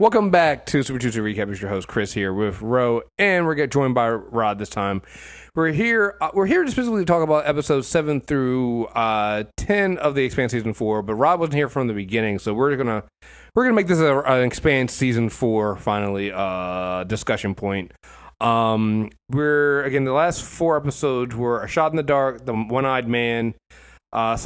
Welcome back to Super Tuesday Recap. It's your host Chris here with Ro, and we're get joined by Rod this time. We're here. Uh, we're here to talk about episodes seven through uh, ten of the Expanse season four. But Rod wasn't here from the beginning, so we're gonna we're gonna make this a, an Expanse season four finally uh, discussion point. Um, we're again the last four episodes were a shot in the dark, the one eyed man, uh,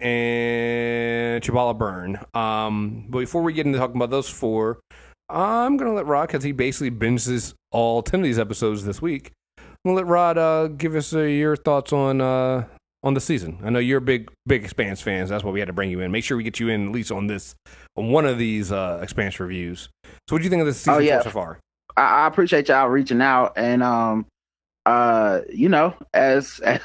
and Cibola Burn. Um, but before we get into talking about those four, I'm gonna let Rod because he basically binges all ten of these episodes this week. I'm gonna let Rod uh, give us uh, your thoughts on uh, on the season. I know you're a big big Expanse fans. That's why we had to bring you in. Make sure we get you in at least on this on one of these uh, Expanse reviews. So, what do you think of this season Oh, yeah. so far? I, I appreciate y'all reaching out and um uh you know as as,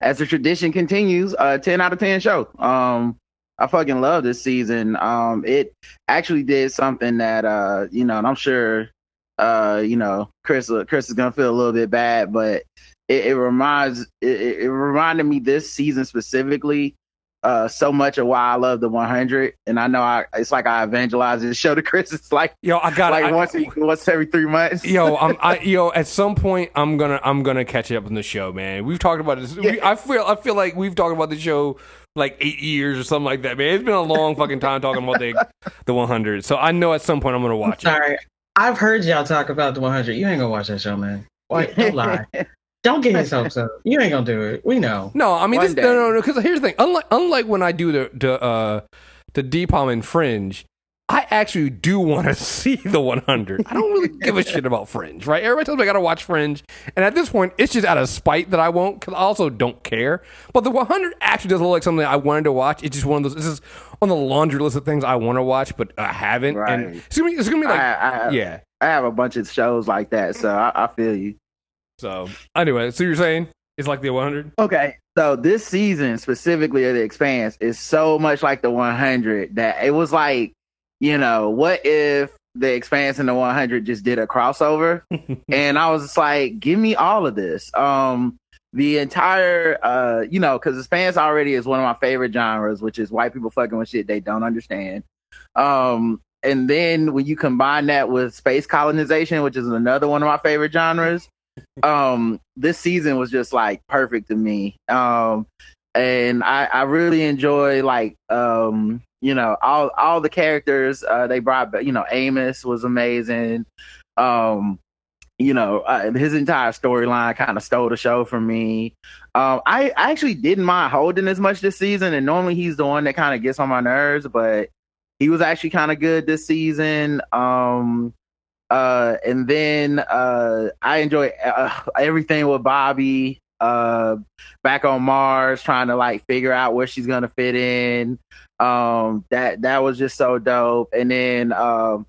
as the tradition continues uh 10 out of 10 show. Um I fucking love this season. Um it actually did something that uh you know and I'm sure uh you know Chris uh, Chris is gonna feel a little bit bad but it, it reminds it it reminded me this season specifically uh so much of why I love the 100 and I know I it's like I evangelize this show to Chris it's like Yo, I got like I, once a- once every three months Yo, I'm, I, yo, at some point, I'm gonna, I'm gonna catch up on the show, man. We've talked about this. We, I feel, I feel like we've talked about the show like eight years or something like that, man. It's been a long fucking time talking about the, the 100. So I know at some point I'm gonna watch it. Sorry, I've heard y'all talk about the 100. You ain't gonna watch that show, man. Why? Don't lie. Don't get his hopes up. You ain't gonna do it. We know. No, I mean, One this, day. no, no, no. Because here's the thing. Unlike, unlike when I do the, the, uh, the Depalm and Fringe, I actually do want to see the 100. I don't really give a shit about Fringe, right? Everybody tells me I gotta watch Fringe, and at this point, it's just out of spite that I won't, because I also don't care. But the 100 actually does look like something I wanted to watch. It's just one of those. This is on the laundry list of things I want to watch, but I haven't. And Right. it's gonna be, it's gonna be like, I, I, yeah. I have a bunch of shows like that, so I, I feel you. So anyway, so you're saying it's like the 100? Okay, so this season specifically of the Expanse is so much like the 100 that it was like, you know, what if the Expanse and the 100 just did a crossover? and I was just like, give me all of this. Um, the entire, uh, you know, because the Expanse already is one of my favorite genres, which is white people fucking with shit they don't understand. Um, and then when you combine that with space colonization, which is another one of my favorite genres, um, this season was just like perfect to me. Um, and I, I really enjoy like um, you know, all all the characters uh, they brought. You know, Amos was amazing. Um, you know, uh, his entire storyline kind of stole the show from me. Um, I, I actually didn't mind Holden as much this season, and normally he's the one that kind of gets on my nerves, but he was actually kind of good this season. Um, uh, and then uh, I enjoy uh, everything with Bobbie uh, back on Mars, trying to like figure out where she's gonna fit in. Um, that that was just so dope. And then um,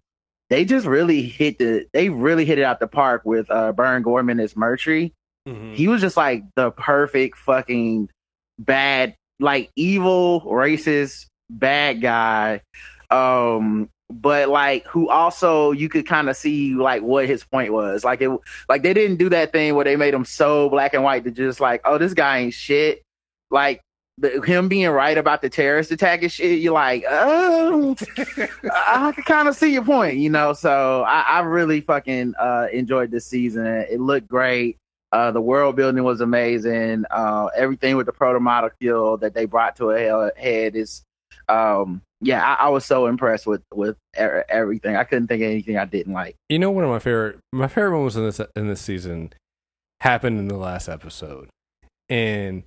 they just really hit the they really hit it out the park with uh, Burn Gorman as Murtry Mm-hmm. he was just like the perfect fucking bad like evil racist bad guy um but like who also you could kind of see like what his point was. Like it like they didn't do that thing where they made him so black and white to just like oh this guy ain't shit. Like the, him being right about the terrorist attack and shit you're like oh. I can kind of see your point you know? So i, I really fucking uh enjoyed this season. It looked great. Uh, the world building was amazing. Uh, everything with the proto molecule that they brought to a he- head is, um, yeah, I, I was so impressed with with er- everything. I couldn't think of anything I didn't like. You know, one of my favorite my favorite moments in this in this season happened in the last episode, and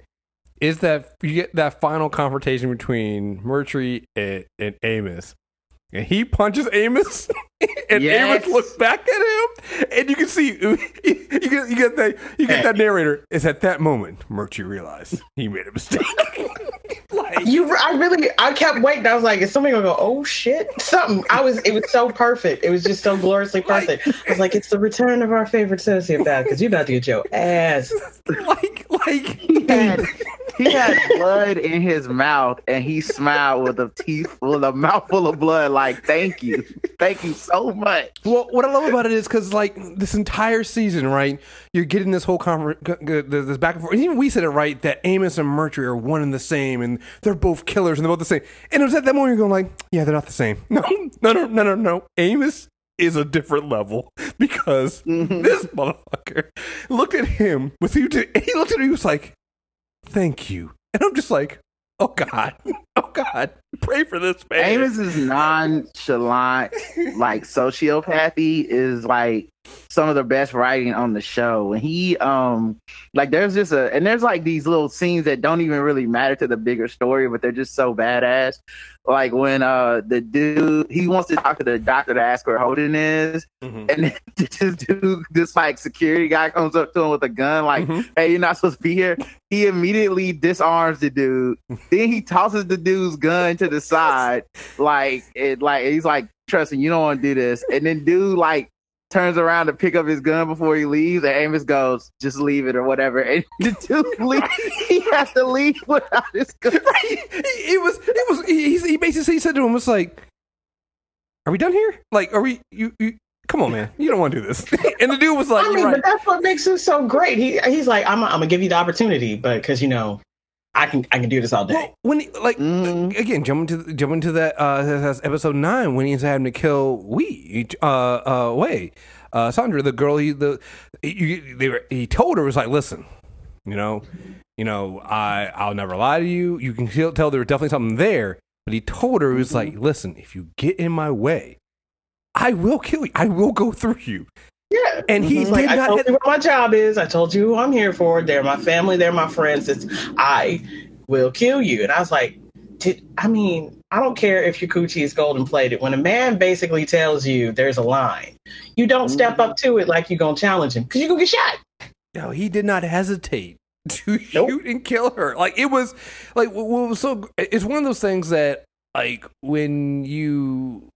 is that you get that final confrontation between Murtry and, and Amos, and he punches Amos, and Yes. Amos looks back at him, and you can see you get you get that you get that narrator. It's at that moment Murtry realized he made a mistake. Like, You, I really, I kept waiting. I was like, is somebody gonna go? Oh shit! Something. I was. It was so perfect. It was just so gloriously perfect. I was like, it's the return of our favorite sociopath because you're about to get your ass. like, like He had he had blood in his mouth, and he smiled with a teeth with a mouthful of blood. Like, thank you, thank you so much. Well, what I love about it is because like this entire season, right? You're getting this whole conver- g- g- this back and forth. And even we said it right that Amos and Murtry are one and the same, and they're both killers, and they're both the same. And it was at that moment you're going like, yeah, they're not the same. No, no, no, no, no, no. Amos is a different level because Mhm. this motherfucker looked at him with you. To, he looked at me. He was like, "Thank you," and I'm just like, "Oh God, oh God, pray for this man." Amos is nonchalant, like sociopathy, is like some of the best writing on the show. And he, um, like, there's just a, and there's like these little scenes that don't even really matter to the bigger story, but they're just so badass. Like when uh the dude he wants to talk to the doctor to ask where Holden is, Mhm. and then this dude, this like security guy comes up to him with a gun, like, Mhm. "Hey, you're not supposed to be here." He immediately disarms the dude. then he tosses the dude's gun to the side, like it, like he's like, "Trust me, you don't want to do this." And then dude like turns around to pick up his gun before he leaves, and Amos goes, "Just leave it or whatever." And the dude leave, he has to leave without his gun. Right? It was. It was. He, he basically said to him, "Was like, are we done here? Like, are we? You, you come on, man. You don't want to do this." and the dude was like, I mean, right." but that's what makes him so great. He he's like, I'm, I'm gonna give you the opportunity, but because you know, I can I can do this all day. Well, when he, like Mhm. again, jumping to the- jumping to that uh, episode nine when he's having to kill we uh uh Wei uh Chandra the girl he the you, they were he told her was like listen you know you know I I'll never lie to you. You can tell tell there was definitely something there. But he told her he was like listen if you get in my way I will kill you. I will go through you Yeah. and he mm-hmm. He's did like, I not told you what my job is. I told you who I'm here for. They're my family. They're my friends. It's I will kill you. And I was like, did, I mean, I don't care if your coochie is golden plated. When a man basically tells you there's a line, you don't step up mm-hmm. to it like you're gonna challenge him because you're gonna get shot. No, he did not hesitate to Nope. shoot and kill her. Like it was like what was so it's one of those things that like when you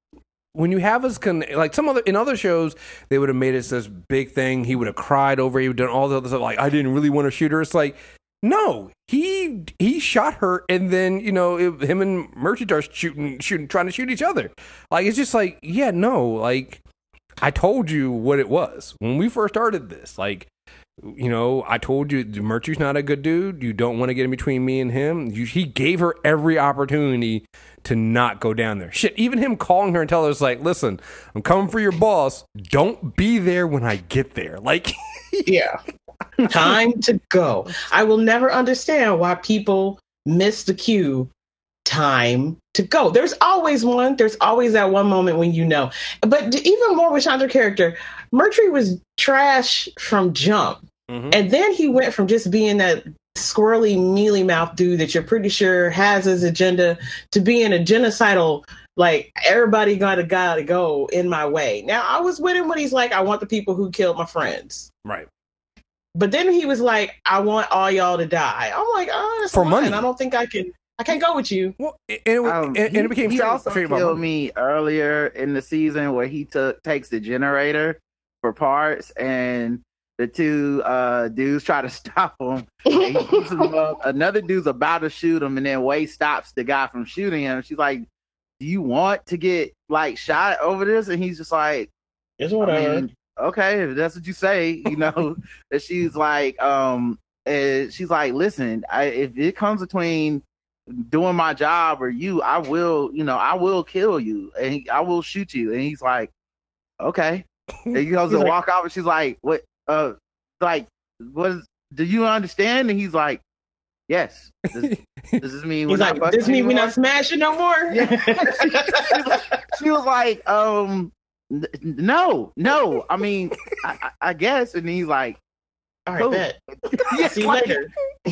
when you have us con like some other in other shows they would have made it this big thing. He would have cried over it, he would have done all the other stuff like I didn't really want to shoot her. It's like no. He he shot her and then you know it, him and Murtry are shooting shooting trying to shoot each other. Like it's just like yeah no. Like I told you what it was. When we first started this like you know, I told you Murtry's not a good dude. You don't want to get in between me and him. You, he gave her every opportunity to not go down there. Shit, even him calling her and telling her, it's like, listen, I'm coming for your boss. Don't be there when I get there. Like, Yeah. Time to go. I will never understand why people miss the cue. Time to go. There's always one. There's always that one moment when you know. But even more with Chandra's character, Murtry was trash from jump. Mhm. And then he went from just being that squirrely, mealy mouth dude that you're pretty sure has his agenda to being a genocidal, like, everybody gotta gotta go in my way. Now, I was with him when he's like, I want the people who killed my friends. right. But then he was like, "I want all y'all to die." I'm like, "Oh, that's For fine. money. I don't think I can. I can't go with you." Well, and it, Um, and, and he, it became he also straight about killed me earlier in the season where he took takes the generator for parts and the two uh, dudes try to stop him. And he shoots him. Another dude's about to shoot him, and then Wei stops the guy from shooting him. She's like, "Do you want to get like shot over this?" And he's just like, It's I whatever. mean, okay, if that's what you say, you know. that she's like, um, and she's like, listen, I, if it comes between doing my job or you, I will, you know, I will kill you and he, I will shoot you. And he's like, okay. And he goes to like- walk off, and she's like, what? Uh, like, what is? Do you understand? And he's like, yes. Does, does this mean He's we're like, not "This fucking mean we're not smashing no more." she was like, um, n- no, no. I mean, I, I I guess. And he's like, All right, Cool. bet. yeah, See you like, later.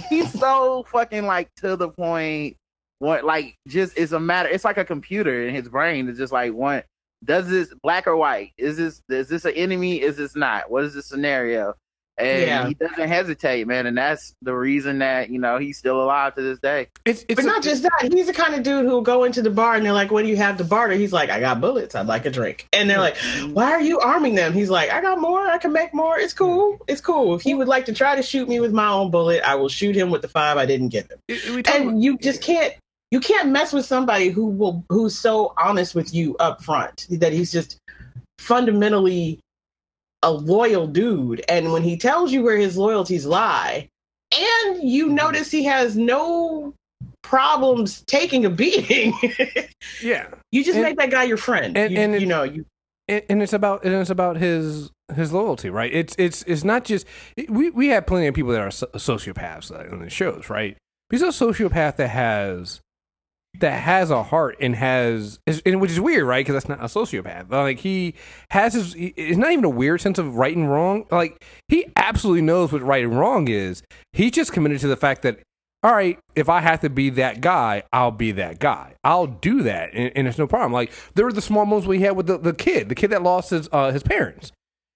He's so fucking like to the point. What like just it's a matter. It's like a computer in his brain. It's just like one. Does this black or white? Is this is this an enemy? Is this not? What is the scenario? And Yeah. he doesn't hesitate, man. And that's the reason that you know he's still alive to this day. It's, it's But not just that. He's the kind of dude who'll go into the bar and they're like, "What do you have to barter?" He's like, "I got bullets. I'd like a drink." And they're like, "Why are you arming them?" He's like, "I got more. I can make more. It's cool. It's cool. If he would like to try to shoot me with my own bullet, I will shoot him with the five I didn't give him." it- about- and you just can't you can't mess with somebody who will who's so honest with you up front that he's just fundamentally a loyal dude and when he tells you where his loyalties lie and you Mm-hmm. notice he has no problems taking a beating yeah. you just And- make that guy your friend and- you, and you know you and, it's about and it's about his his loyalty, right? It's it's it's not just we we have plenty of people that are sociopaths on the shows, right? He's a sociopath that has that has a heart and has and which is weird, right? Because that's not a sociopath. Like he has his. It's not even a weird sense of right and wrong. Like he absolutely knows what right and wrong is. He's just committed to the fact that all right, if I have to be that guy, I'll be that guy. I'll do that, and, and it's no problem. Like there were the small moments we had with the, the kid, the kid that lost his uh, his parents,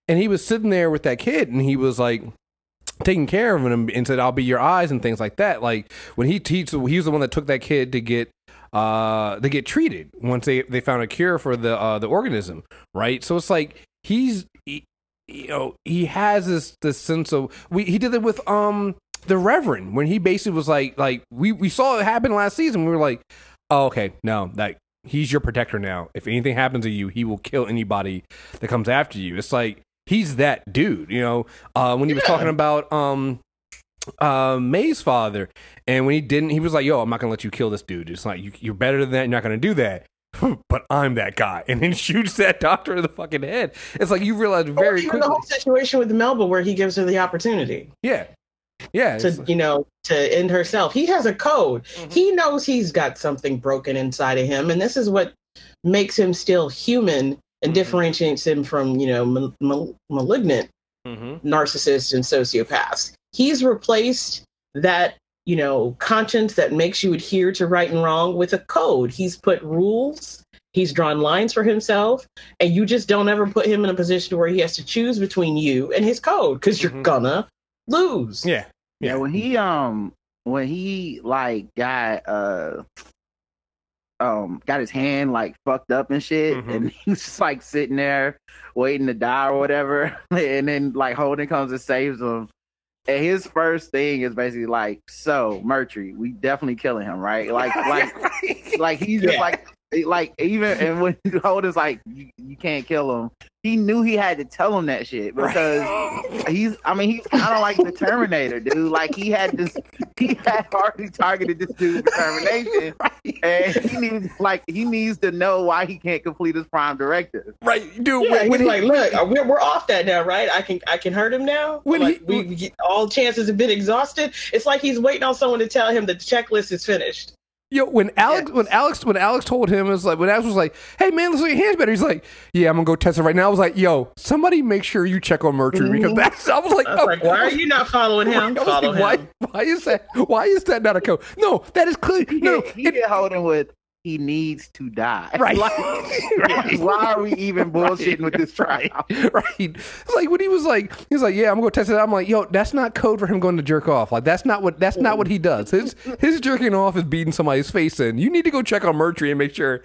and he was sitting there with that kid, and he was like taking care of him and said, "I'll be your eyes" and things like that. Like when he teach, he was the one that took that kid to get uh they get treated once they they found a cure for the uh the organism, right? So it's like he's he, you know he has this this sense of we he did it with um the Reverend when he basically was like, like we we saw it happen last season. We were like, oh, okay, no, that he's your protector now. If anything happens to you, he will kill anybody that comes after you. It's like he's that dude, you know. Uh, when he was talking about um uh Mei's father, and when he didn't, he was like, "Yo, I'm not gonna let you kill this dude. It's like you, you're better than that. You're not gonna do that." but I'm that guy, and then shoots that doctor in the fucking head. It's like you realize very even quickly. the whole situation with Melba, where he gives her the opportunity. Yeah, yeah, to you know to end herself. He has a code. Mm-hmm. He knows he's got something broken inside of him, and this is what makes him still human and mm-hmm. differentiates him from you know mal- mal- malignant mm-hmm. narcissists and sociopaths. He's replaced that you know conscience that makes you adhere to right and wrong with a code. He's put rules. He's drawn lines for himself, and you just don't ever put him in a position where he has to choose between you and his code because you're mm-hmm. gonna lose. Yeah. Yeah. When he um when he like got uh um got his hand like fucked up and shit mm-hmm. and he was just like sitting there waiting to die or whatever and then like Holden comes and saves him and his first thing is basically like so Murtry we definitely killing him right like like like he's just yeah. like like even and when Holden's like you, you can't kill him he knew he had to tell him that shit because right. he's I mean he's kind of like the Terminator dude. Like he had this he had already targeted this dude's determination right. and he needs like he needs to know why he can't complete his prime directive. Right dude yeah, when, when he's he, like look uh, we're, we're off that now right? I can I can hurt him now? When like, he, we, we all chances have been exhausted. It's like he's waiting on someone to tell him that the checklist is finished Yo, when Alex, when Alex, when Alex told him, it was like when Alex was like, "Hey man, like your hands better." He's like, "Yeah, I'm gonna go test it right now." I was like, "Yo, somebody make sure you check on Murtry mm-hmm. because that's." I was like, I was oh, like "Why are you not following him?" Follow like, him. Why? Why is that? Why is that not a code? No, that is clear. No, he it, get holding with he needs to die. Right. Like, right. Why are we even bullshitting right. with this trial? Right. It's like when he was like, he's like, yeah, I'm gonna test it. I'm like, yo, that's not code for him going to jerk off. Like that's not what that's not what he does. His his jerking off is beating somebody's face in. You need to go check on Murtry and make sure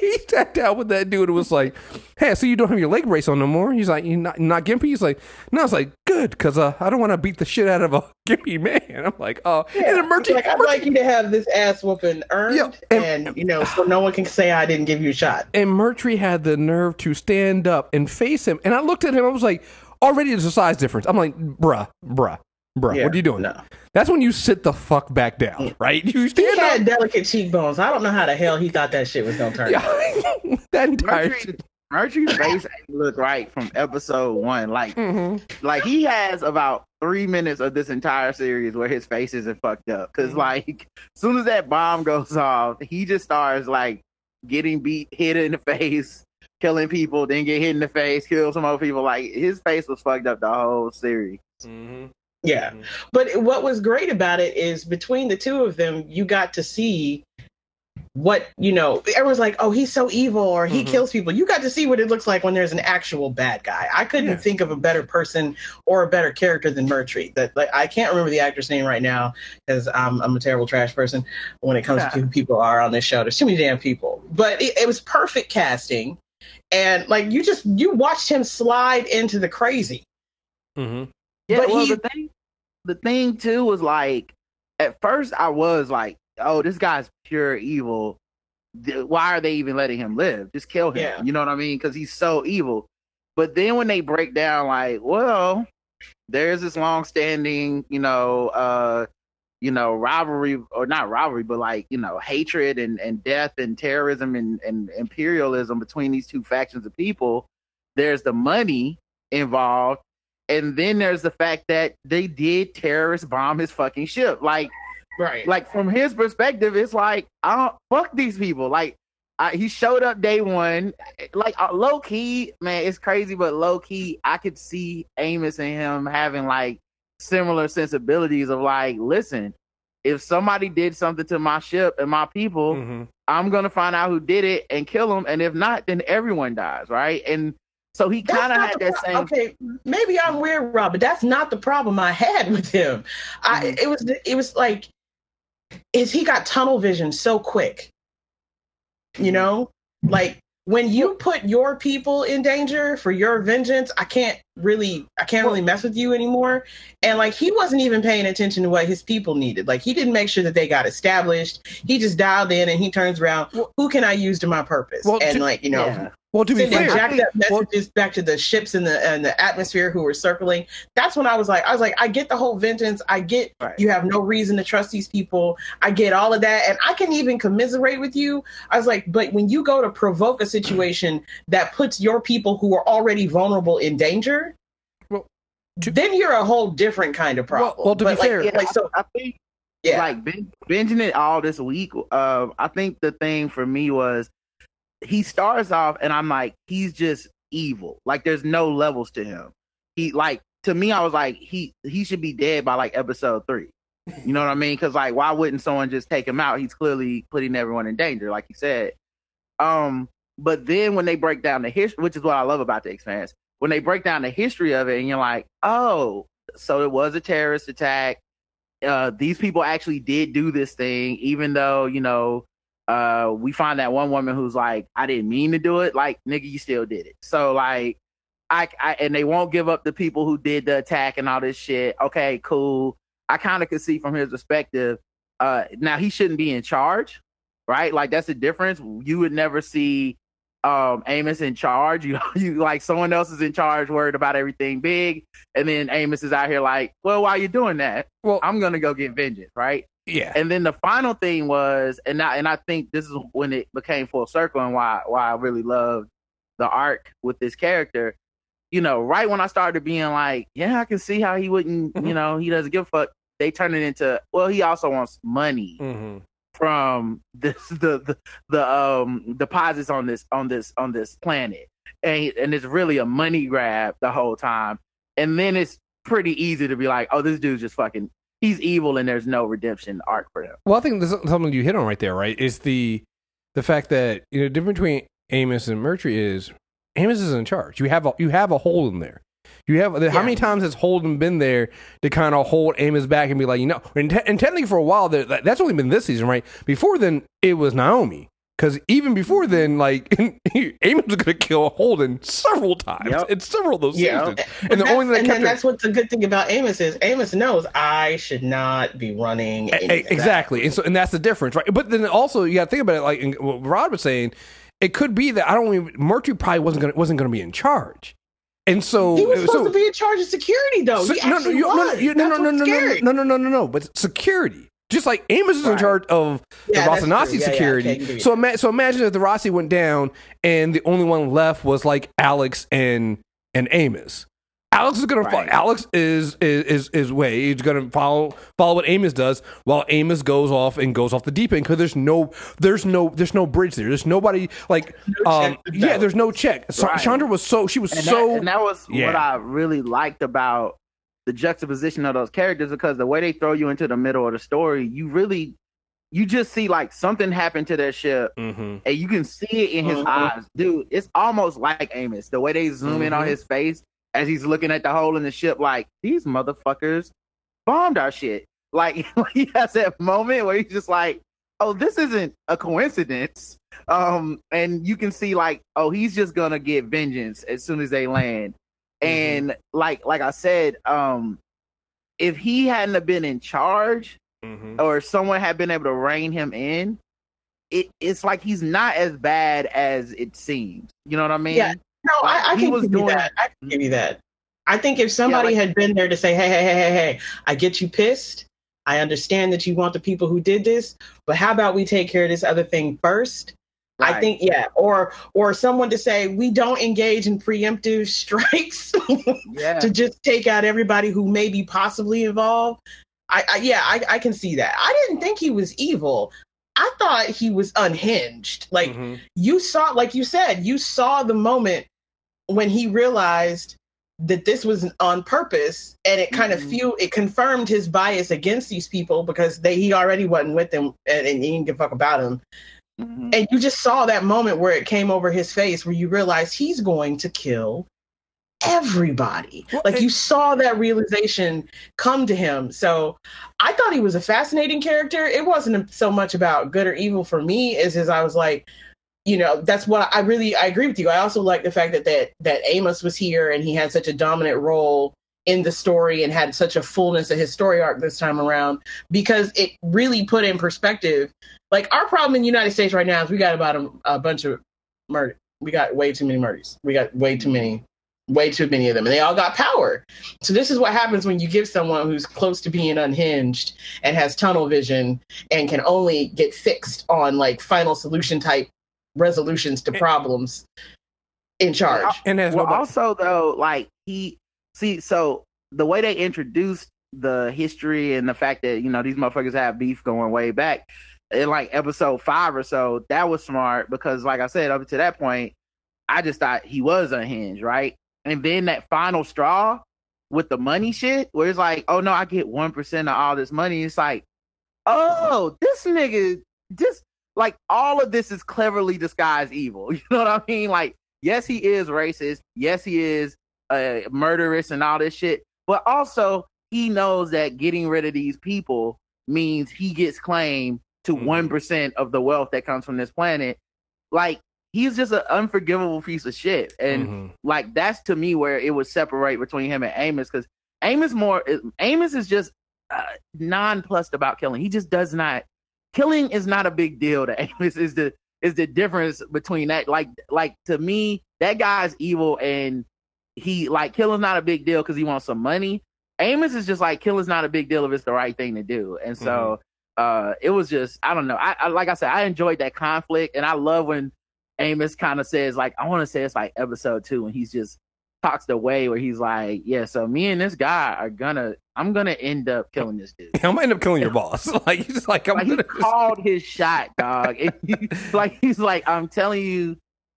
he sat out with that dude and was like, hey, so you don't have your leg brace on no more. He's like, you're not not gimpy. He's like, no. It's like good because uh, I don't want to beat the shit out of a gimpy man. I'm like, oh, yeah. and then Murtry, like, I'd Murtry, like you to have this ass whooping earned yeah, and, and you know, so no one can say I didn't give you a shot. And Murtry had the nerve to stand up and face him. And I looked at him, I was like, already there's a size difference. I'm like, bruh, bruh. Bruh, yeah, what are you doing? No. That's when you sit the fuck back down, right? You stand he had up. delicate cheekbones. I don't know how the hell he thought that shit was gonna turn. Yeah. that entire Murtry, Murtry's face look right from episode one. Like, mm-hmm. like he has about three minutes of this entire series where his face isn't fucked up. because mm-hmm. like, as soon as that bomb goes off, he just starts like getting beat, hit in the face, killing people, then get hit in the face, kill some more people. Like his face was fucked up the whole series. Mm-hmm. Yeah, mm-hmm. but what was great about it is between the two of them, you got to see what you know everyone's like oh he's so evil or he mm-hmm. kills people you got to see what it looks like when there's an actual bad guy i couldn't yeah. think of a better person or a better character than murtry that like i can't remember the actor's name right now because I'm, I'm a terrible trash person when it comes yeah. to who people are on this show there's too many damn people but it, it was perfect casting and like you just you watched him slide into the crazy mm-hmm. yeah but well he, the thing the thing too was like at first i was like oh, this guy's pure evil. Why are they even letting him live? Just kill him. Yeah. You know what I mean? Because he's so evil. But then when they break down, like, well, there's this long-standing, you know, uh, you know, rivalry or not rivalry, but like, you know, hatred and, and death and terrorism and, and imperialism between these two factions of people. There's the money involved. And then there's the fact that they did terrorist bomb his fucking ship. Like, Right. like from his perspective, it's like, I don't fuck these people. Like, I, he showed up day one, like uh, low key, man. It's crazy, but low key, I could see Amos and him having like similar sensibilities of like, listen, if somebody did something to my ship and my people, Mm-hmm. I'm gonna find out who did it and kill them, and if not, then everyone dies, right? And so he kind of had that pro- same. Okay, maybe I'm weird, Rod, but that's not the problem I had with him. I Mhm. it was it was like is he got tunnel vision so quick. You mm-hmm. know? Like when you put your people in danger for your vengeance, I can't really I can't really mess with you anymore. And like he wasn't even paying attention to what his people needed. Like he didn't make sure that they got established. He just dialed in and he turns around, Well- who can I use to my purpose? Well, and to- like, you know, Yeah. Well, to be sending fair, jacked up well- messages back to the ships in the and the atmosphere who were circling. That's when I was like, I was like, I get the whole vengeance. I get Right. you have no reason to trust these people. I get all of that, and I can even commiserate with you. I was like, but when you go to provoke a situation that puts your people who are already vulnerable in danger, Well, to- then you're a whole different kind of problem. well, to be like, fair- yeah, like so, I think yeah, like ben, binging it all this week. Uh, I think the thing for me was he starts off, and I'm like, he's just evil. Like there's no levels to him. He like to me, I was like, he he should be dead by like episode three. You know what I mean? Because like, why wouldn't someone just take him out? He's clearly putting everyone in danger, like you said. Um, but then when they break down the history, which is what I love about the Expanse, when they break down the history of it, and you're like, oh, so it was a terrorist attack uh, these people actually did do this thing, even though you know uh, we find that one woman who's like, I didn't mean to do it. Like, nigga, you still did it. So like, I, I and they won't give up the people who did the attack and all this shit. Okay, cool. I kind of could see from his perspective. Uh, now he shouldn't be in charge, right? Like that's the difference. You would never see um Amos in charge. You know, you like someone else is in charge, worried about everything big, and then Amos is out here like, well, why you doing that? well, I'm gonna go get vengeance, right? yeah, And then the final thing was, and I and I think this is when it became full circle and why why I really loved the arc with this character. You know, right when I started being like, yeah, I can see how he wouldn't, Mhm. you know, he doesn't give a fuck. They turn it into, well, he also wants money hmm from this the the, the um deposits on this on this on this planet, and and it's really a money grab the whole time. And then it's pretty easy to be like, oh, this dude's just fucking. He's evil, and there's no redemption arc for him. Well, I think there's something you hit on right there, right? Is the the fact that you know the difference between Amos and Murtry is Amos is in charge. You have a you have a hole in there. You have how many times has Holden been there to kind of hold Amos back and be like, you know, and, te- and technically for a while that- that's only been this season, right? Before then, it was Naomi. Because even before then, like Amos was going to kill Holden several times Yep. in several of those Yeah. seasons. And, And the only thing that and kept then her- that's what the good thing about Amos is. Amos knows I should not be running. Anything. Exactly, and so and that's the difference, right? But then also you got to think about it, like what Rod was saying. It could be that I don't even Mercury probably wasn't gonna wasn't gonna be in charge, and so He was supposed so, to be in charge of security, though. so- no, no, you- no, no, you- no, no, no, no, no, no, no, no, no, no, but security. Just like Amos is in charge of the Yeah, Rocinante true. Yeah, yeah, security. okay, give you so, ima- so imagine if the Roci went down and the only one left was like Alex and and Amos. Alex is gonna follow. Alex is is is is way. He's gonna follow follow what Amos does, while Amos goes off and goes off the deep end because there's no there's no there's no bridge there. There's nobody like No um yeah. There's no check. So, Right. Chandra was so she was and so that, and that was yeah. what I really liked about the juxtaposition of those characters because the way they throw you into the middle of the story, you really you just see like something happened to that ship Mhm. and you can see it in his Mhm. eyes. Dude, it's almost like Amos. The way they zoom in on Mhm. his face as he's looking at the hole in the ship, like, these motherfuckers bombed our shit. Like he has that moment where he's just like, Oh, this isn't a coincidence. Um, and you can see like, oh, he's just gonna get vengeance as soon as they land. And like like I said, um, if he hadn't have been in charge, Mhm. or someone had been able to rein him in, it, it's like he's not as bad as it seems. You know what I mean? Yeah. No, I, I can give doing- you that. I can give you that. I think if somebody like- had been there to say, "Hey, hey, hey, hey, hey, I get you pissed," I understand that you want the people who did this, but how about we take care of this other thing first? I think yeah, or or someone to say we don't engage in preemptive strikes Yeah. to just take out everybody who may be possibly involved. I, I yeah, I, I can see that. I didn't think he was evil. I thought he was unhinged. Like Mhm. you saw, like you said, you saw the moment when he realized that this was on purpose, and it kind Mhm. of fuel it confirmed his bias against these people because they he already wasn't with them and, and he didn't give a fuck about him. Mhm. And you just saw that moment where it came over his face where you realize he's going to kill everybody. Well, like you saw that realization come to him. So I thought he was a fascinating character. It wasn't so much about good or evil for me as as I was like, you know, that's what I really I agree with you. I also like the fact that that that Amos was here and he had such a dominant role in the story and had such a fullness of his story arc this time around because it really put in perspective like our problem in the United States right now is we got about a, a bunch of murder. We got way too many murders. We got way too many, way too many of them, and they all got power. So this is what happens when you give someone who's close to being unhinged and has tunnel vision and can only get fixed on like final solution type resolutions to problems in charge. And there's well, nobody- also though, like he see, so the way they introduced the history and the fact that you know these motherfuckers have beef going way back in like episode five or so, that was smart because, like I said, up to that point, I just thought he was unhinged, right? And then that final straw with the money shit, where it's like, oh no, I get one percent of all this money. It's like, oh, this nigga, just like all of this is cleverly disguised evil. You know what I mean? Like, yes, he is racist. Yes, he is uh, murderous and all this shit. But also, he knows that getting rid of these people means he gets claim to Mhm. one of the wealth that comes from this planet. Like, he's just an unforgivable piece of shit. And Mhm. like that's to me where it would separate between him and Amos because Amos more Amos is just uh, nonplussed about killing. He just does not killing is not a big deal to Amos. Is the is the difference between that like like to me that guy's evil and he like killing's not a big deal because he wants some money. Amos is just like killing's not a big deal if it's the right thing to do. And so uh it was just I don't know. I, I like I said I enjoyed that conflict and I love when Amos kind of says like I want to say it's like episode two and he's just talks the way where he's like yeah so me and this guy are gonna I'm gonna end up killing this dude. I'm gonna end up killing your boss. like he's just like I'm Like gonna called his shot, dog. He- like he's like, I'm telling you,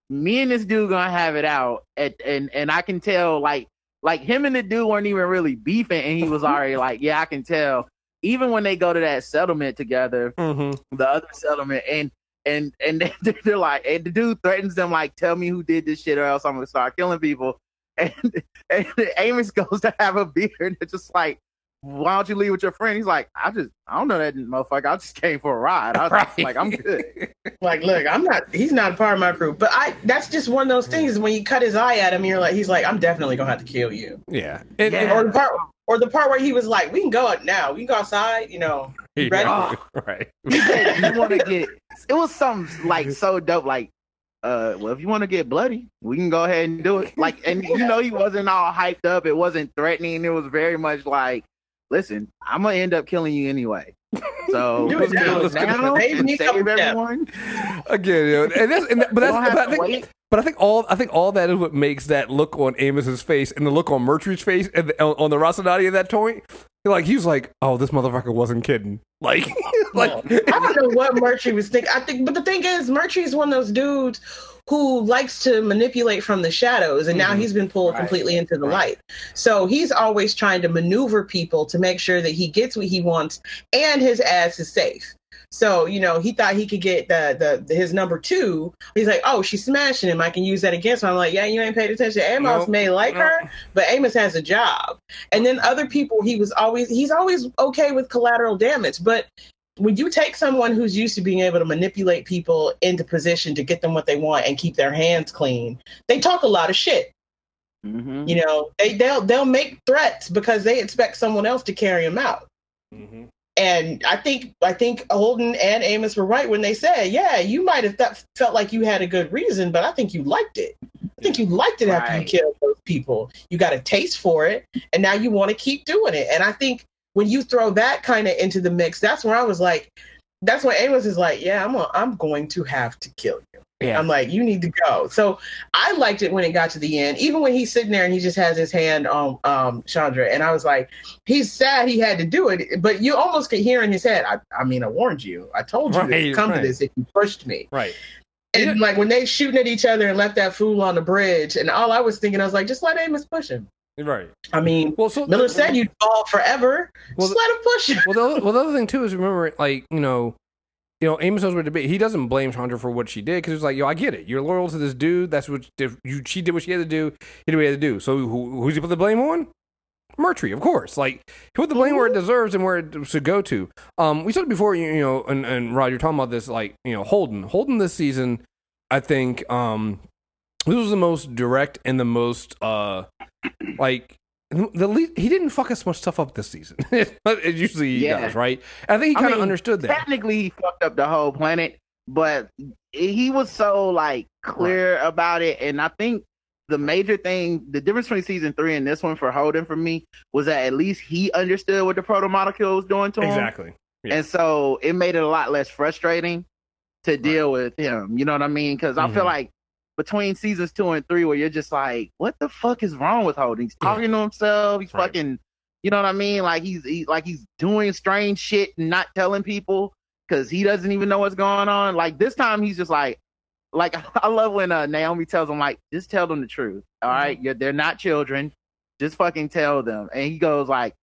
me and this dude gonna have it out, and and and I can tell, like like him and the dude weren't even really beefing, and he was already like, yeah, I can tell. Even when they go to that settlement together, Mhm. the other settlement, and and and they're like, and the dude threatens them like, tell me who did this shit, or else I'm gonna start killing people. And and Amos goes to have a beer, and it's just like, why don't you leave with your friend? He's like, I just, I don't know that motherfucker. I just came for a ride. I was Right. like, I'm good. Like, look, I'm not. He's not a part of my crew. But I. That's just one of those mm. things. When you cut his eye at him, you're like, he's like, I'm definitely gonna have to kill you. Yeah. And- Yeah. Or the part, or the part where he was like, we can go out now. We can go outside. You know. and- Ready? right. He said, you want to get? It was something like so dope. Like, uh, well, if you want to get bloody, we can go ahead and do it. Like, and you know, he wasn't all hyped up. It wasn't threatening. It was very much like, listen, I'm gonna end up killing you anyway. So Do it now. do it now Save and me a couple save steps. everyone. Again, you know, and that's, and that, but that's but I think, wait. but I think all I think all that is what makes that look on Amos's face and the look on Murtry's face and the, on, on the Rocinante at that point. Like he was like, "Oh, this motherfucker wasn't kidding." Like, like I don't know what Murtry was thinking. I think, but the thing is, Murtry is one of those dudes who likes to manipulate from the shadows, and now Mhm. he's been pulled Right. completely into the Right. light. So he's always trying to maneuver people to make sure that he gets what he wants and his ass is safe. So you know, he thought he could get the the his number two. He's like, oh, she's smashing him. I can use that against him. I'm like, yeah, you ain't paid attention. Amos No, may like no. her, but Amos has a job. And then other people, he was always he's always okay with collateral damage, but when you take someone who's used to being able to manipulate people into position to get them what they want and keep their hands clean, they talk a lot of shit. Mhm. You know, they they'll they'll make threats because they expect someone else to carry them out. Mhm. And I think I think Holden and Amos were right when they said, "Yeah, you might have th- felt like you had a good reason, but I think you liked it. I think you liked it after you killed those people. You got a taste for it, and now you want to keep doing it." And I think when you throw that kind of into the mix, that's where I was like, that's when Amos is like, yeah, I'm a, I'm going to have to kill you. Yeah. I'm like, you need to go. So I liked it when it got to the end, even when he's sitting there and he just has his hand on um, Chandra. And I was like, he's sad he had to do it, but you almost could hear in his head, I, I mean, I warned you. I told you Right, to come right. to this if you pushed me. Right. And Yeah. like when they shooting at each other and left that fool on the bridge, and all I was thinking, I was like, just let Amos push him. Right. I mean, Well, so Miller said you'd fall forever. Well, just let him push him. well, the other, well, the other thing too is remember, like you know, you know, Amos to be. He doesn't blame Chandra for what she did because he's like, yo, I get it. You're loyal to this dude. That's what if you. She did what she had to do. He did what he had to do. So who, who's he put the blame on? Murtry, of course. Like he put the blame where it deserves and where it should go to. Um, we said before, you, you know, and, and Rod, you're talking about this, like you know, Holden. Holden this season, I think, um, this was the most direct and the most uh, like the least, he didn't fuck as much stuff up this season. But it usually he Yeah. does, right? I think he kind of understood that. Technically, he fucked up the whole planet, but he was so like clear about it. And I think the major thing, the difference between season three and this one for Holden for me was that at least he understood what the proto molecule was doing to him. Exactly. Yeah. And so it made it a lot less frustrating to deal with him. You know what I mean? Because I feel Mhm. like between seasons two and three, where you're just like, what the fuck is wrong with Holden? He's talking to himself. He's Right. fucking, you know what I mean? Like he's he, like he's doing strange shit and not telling people because he doesn't even know what's going on. Like this time, he's just like, like I love when uh, Naomi tells him like, just tell them the truth. All right, Mm-hmm. You're, they're not children. Just fucking tell them. And he goes like,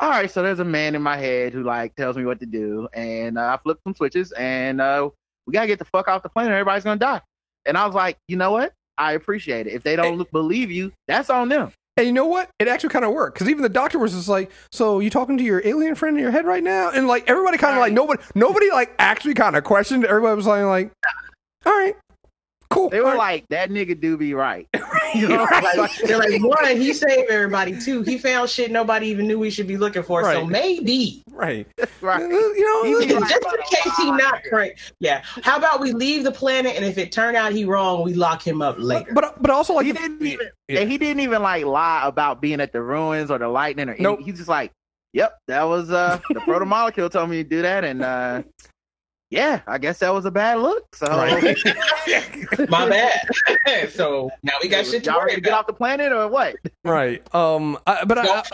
all right, so there's a man in my head who like tells me what to do, and uh, I flip some switches, and uh, we gotta get the fuck off the planet. Everybody's gonna die. And I was like, you know what? I appreciate it. If they don't believe you, that's on them. And you know what? It actually kind of worked because even the doctor was just like, "So you talking to your alien friend in your head right now?" And like everybody kind of like nobody, nobody like actually kind of questioned. Everybody was like, like, "All right, cool." They were like, that nigga do be right. you know, Right. like, They're like, one, he saved everybody. Two, he found shit nobody even knew we should be looking for. So maybe, right, right. you know, be like- just in case he not correct. Yeah. How about we leave the planet, and if it turned out he wrong, we lock him up later. but but also like he the- didn't even yeah. and he didn't even like lie about being at the ruins or the lightning or Nope. anything. He's just like, Yep, that was uh the proto molecule told me to do that and uh yeah, I guess that was a bad look. So Right. My bad. so now we got shit to y'all worry ready to get off the planet or what? right. Um, I, but I, Don't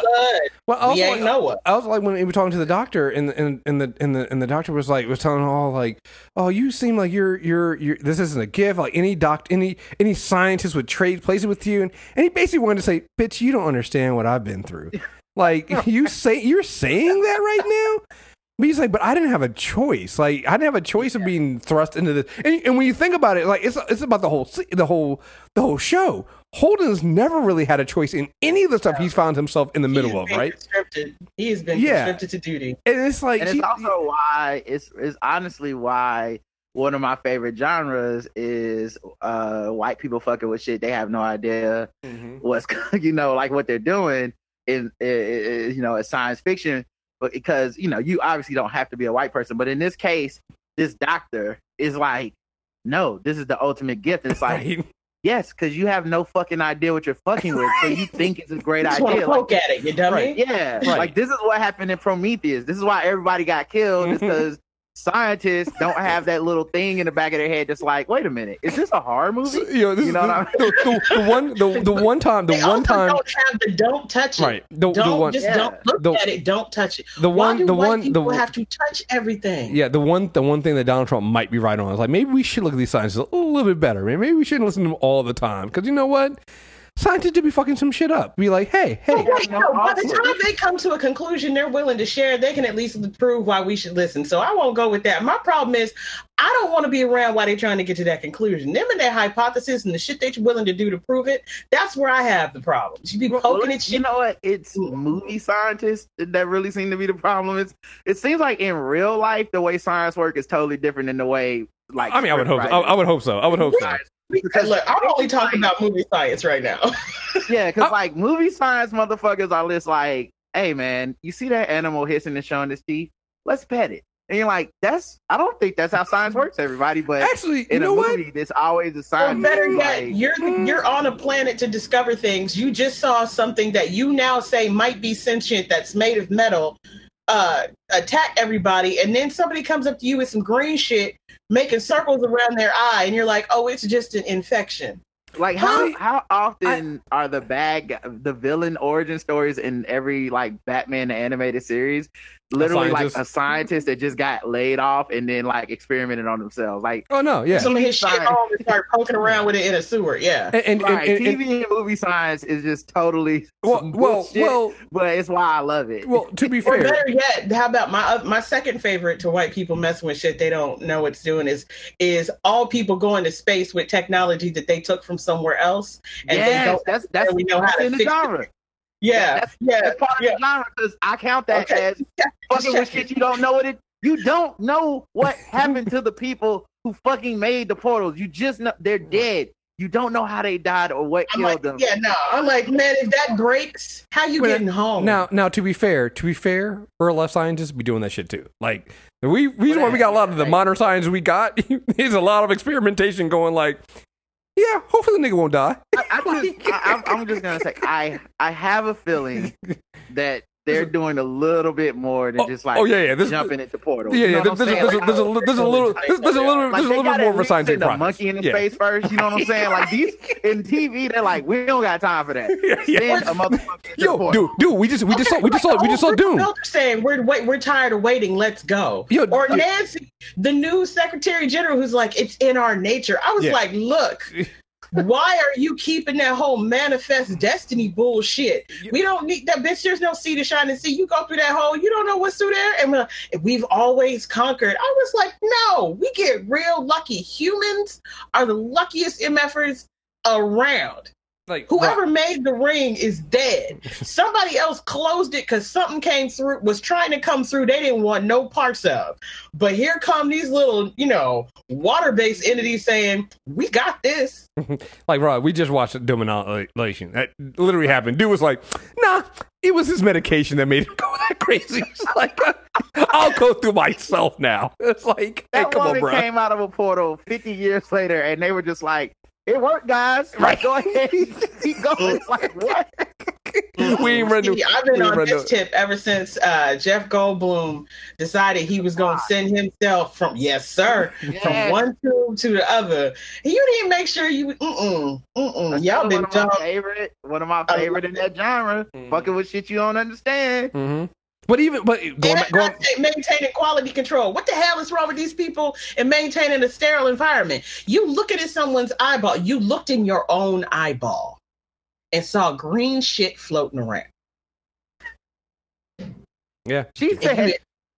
well, I We also like, Noah. I was like when we were talking to the doctor, and and and the and the and the doctor was like was telling all like, oh, you seem like you're you're you're this isn't a gift. Like any doc, any any scientist would trade places with you, and and he basically wanted to say, bitch, you don't understand what I've been through. Like you say, you're saying that right now. But he's like, but I didn't have a choice. Like I didn't have a choice of being thrust into this. And, and when you think about it, like it's it's about the whole the whole the whole show. Holden's never really had a choice in any of the stuff he's found himself in the middle of, right? Conscripted. He has been Yeah. conscripted to duty. And it's like, And it's also why it's it's honestly why one of my favorite genres is uh white people fucking with shit they have no idea Mhm. what's you know like what they're doing in, i- i- you know it's science fiction because you know you obviously don't have to be a white person but in this case this doctor is like no this is the ultimate gift and it's like Right. yes because you have no fucking idea what you're fucking with so you think it's a great You just want idea like, poke at it, you dummy. Right. yeah Right. like this is what happened in prometheus this is why everybody got killed is because scientists don't have that little thing in the back of their head that's like wait a minute is this a horror movie So, you know, this You know the, what the, the, the one the, the one time the They one also time don't have the don't touch it. right the, the Don't one just Yeah. don't look The- at it. Don't touch it. the Why one do the white one the people have to touch everything? yeah the one the one thing that Donald Trump might be right on is like maybe we should look at these scientists a little bit better maybe we shouldn't listen to them all the time because you know what scientists do be fucking some shit up be like hey hey Right, know, no, by the time they come to a conclusion they're willing to share, they can at least prove why we should listen. So I won't go with that. My problem is I don't want to be around while they're trying to get to that conclusion. Them and their hypothesis and the shit they're willing to do to prove it, that's where I have the problem. You be poking well, at you know what? It's movie scientists that really seem to be the problem. It's it seems like in real life the way science work is totally different than the way like I mean I would hope so. I, I would hope so I would hope so writers- Because look, I'm only talking about movie science right now. Yeah, because like movie science motherfuckers are just like, hey man, you see that animal hissing and showing its teeth? Let's pet it. And you're like, that's I don't think that's how science works, everybody. But actually you in know a what movie, there's always a science. better like, yet, you're you're on a planet to discover things. You just saw something that you now say might be sentient that's made of metal. uh, attack everybody, and then somebody comes up to you with some green shit, making circles around their eye, and you're like, oh, it's just an infection. Like how how often are the bad gu- the villain origin stories in every like Batman animated series literally like a scientist that just got laid off and then like experimented on themselves like Oh no, yeah. Some of his shit Fine. home and start poking around with it in a sewer. Yeah. And, and, right and- and- TV and movie science is just totally well, some well, well, but it's why I love it. well. To be Or fair, better yet, how about my oth- my second favorite to white people messing with shit they don't know what's doing is is all people going to space with technology that they took from somewhere else and they don't that's that's, we know how to in the fix it. Genre. Yeah, That's, yeah, that's part yeah. of the genre because I count that Okay. as fucking with shit you don't know what it. You don't know what happened to the people who fucking made the portals. You just know they're dead. You don't know how they died or what I'm killed like, them. yeah, no. I'm like, man, if that breaks, how you Well, getting home? Now, now to be fair, to be fair, we're left scientists be doing that shit too. Like we, reason why we got a lot of the Right. modern science we got is a lot of experimentation going. Like, yeah, hopefully the nigga won't die. I, I just, I, I'm- I'm just gonna say, I, I have a feeling that they're doing a little bit more than Oh, just like oh, yeah, yeah, this- jumping into portals. Yeah, You yeah. know There's, there's, saying? there's, there's, a, there's a little, there's, there's a little, like, there's a little bit more at of a least scientific send a process. monkey into yeah. space first. You know what I'm saying? Like these in TV, they're like, we don't got time for that. Yeah, yeah. Send a motherfucker into the Yo, dude, dude, we just, we just saw, we just saw, we just oh, saw Doom. saying we're wait, we're tired of waiting. Let's go. Yo, or Nancy, the new Secretary General, who's like, it's in our nature. I was like, look, why are you keeping that whole manifest destiny bullshit? We don't need that bitch. There's no sea to shine and see. You go through that hole, you don't know what's through there. And we're like, we've always conquered. I was like, no, we get real lucky. Humans are the luckiest MFers around. Like Whoever made the ring is dead. Somebody else closed it because something came through, was trying to come through. They didn't want no parts of. But here come these little, you know, water-based entities saying, "We got this." like Rod, we just watched Doom Annihilation. That literally happened. Dude was like, nah, it was his medication that made him go that crazy. It's like, I'll go through myself now. It's like, hey, That come on, bro. came out of a portal 50 years later, and they were just like, "It worked, guys. Right. Go ahead, keep going." Like what? we ain't ready See. I've been on this tip ever since uh, Jeff Goldblum decided he was going to send himself from yes, sir, from one tube to the other. You didn't make sure you. Mm-mm, mm-mm. Y'all been one of my favorite, one of my favorite in that genre. Mm. Fucking with shit you don't understand. Mhm. But even, but going, And back- going, that's maintaining quality control. What the hell is wrong with these people and maintaining a sterile environment? You look at someone's eyeball. You looked in your own eyeball and saw green shit floating around. yeah. She said you-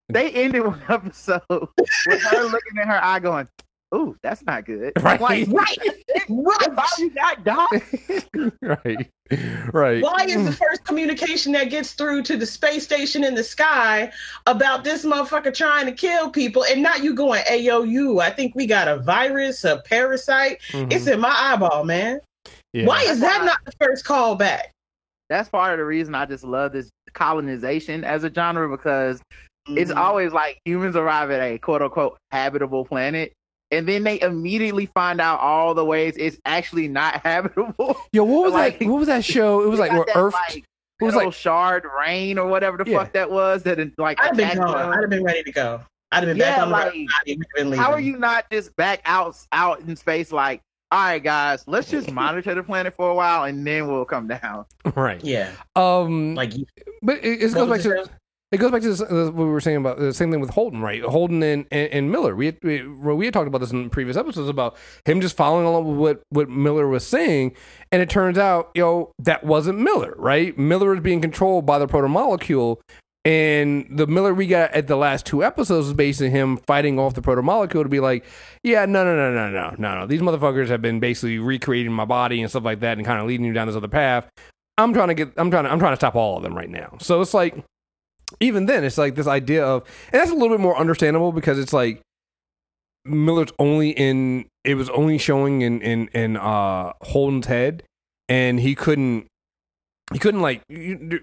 they ended one episode with her looking in her eye, going, "Ooh, that's not good." Right. Like, right, right. that's you got, dog. right. Right. Why is the first communication that gets through to the space station in the sky about this motherfucker trying to kill people and not you going, hey, yo, you, I think we got a virus, a parasite. Mhm. It's in my eyeball, man. Yeah. Why is that not the first call back? That's part of the reason I just love this colonization as a genre because it's Mhm. always like humans arrive at a quote unquote habitable planet. And then they immediately find out all the ways it's actually not habitable. Yo, what was like- that? What was that show? It was like got where that, Earth. like, it was like shard rain or whatever the Yeah. fuck that was that it, like I'd have been gone. I'd have been ready to go. I'd have been back Yeah, on the like, road. I'd have been leaving. How are you not just back out out in space like, all right guys, let's just monitor the planet for a while and then we'll come down. right. Yeah, Um. like you- But it, it goes back was you to it goes back to this, uh, what we were saying about the same thing with Holden, right? Holden and, and, and Miller. We had, we we had talked about this in previous episodes about him just following along with what what Miller was saying, and it turns out, yo, that wasn't Miller, right? Miller is being controlled by the protomolecule. And the Miller we got at the last two episodes is basically him fighting off the protomolecule to be like, yeah, no, no, no, no, no, no, no. These motherfuckers have been basically recreating my body and stuff like that, and kind of leading you down this other path. I'm trying to get, I'm trying to, I'm trying to stop all of them right now. So it's like, even then, it's like this idea of, and that's a little bit more understandable because it's like Miller's only in, it was only showing in in in uh Holden's head, and he couldn't, he couldn't like,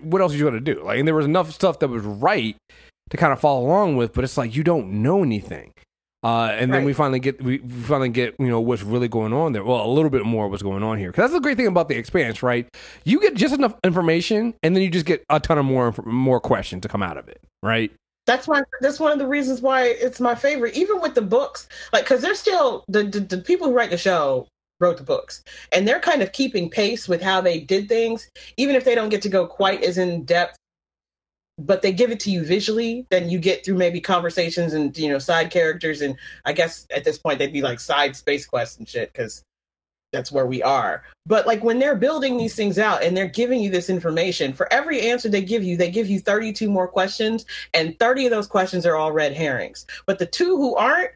what else are you going to do? Like, and there was enough stuff that was right to kind of follow along with, but it's like you don't know anything. Uh, and then we finally get we finally get you know what's really going on there. Well, a little bit more of what's going on here because that's the great thing about the expanse, right? You get just enough information, and then you just get a ton of more more questions to come out of it, right? That's why. That's one of the reasons why it's my favorite. Even with the books, like because they're still the, the the people who write the show wrote the books, and they're kind of keeping pace with how they did things, even if they don't get to go quite as in depth. But they give it to you visually, then you get through maybe conversations and you know side characters, and I guess at this point they'd be like side space quests and shit because that's where we are. But like when they're building these things out and they're giving you this information, for every answer they give you, they give you 32 more questions, and 30 of those questions are all red herrings. But the two who aren't,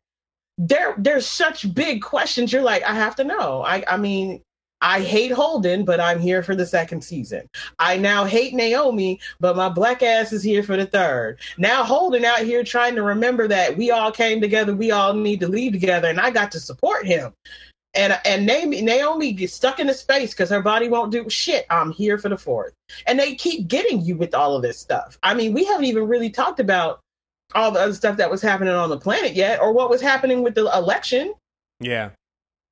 they're they're such big questions. You're like, I have to know. I I mean, I hate Holden, but I'm here for the second season. I now hate Naomi, but my black ass is here for the third. Now Holden out here trying to remember that we all came together, we all need to leave together, and I got to support him. And and Naomi, Naomi gets stuck in a space because her body won't do shit. I'm here for the fourth, and they keep getting you with all of this stuff. I mean, we haven't even really talked about all the other stuff that was happening on the planet yet, or what was happening with the election. Yeah,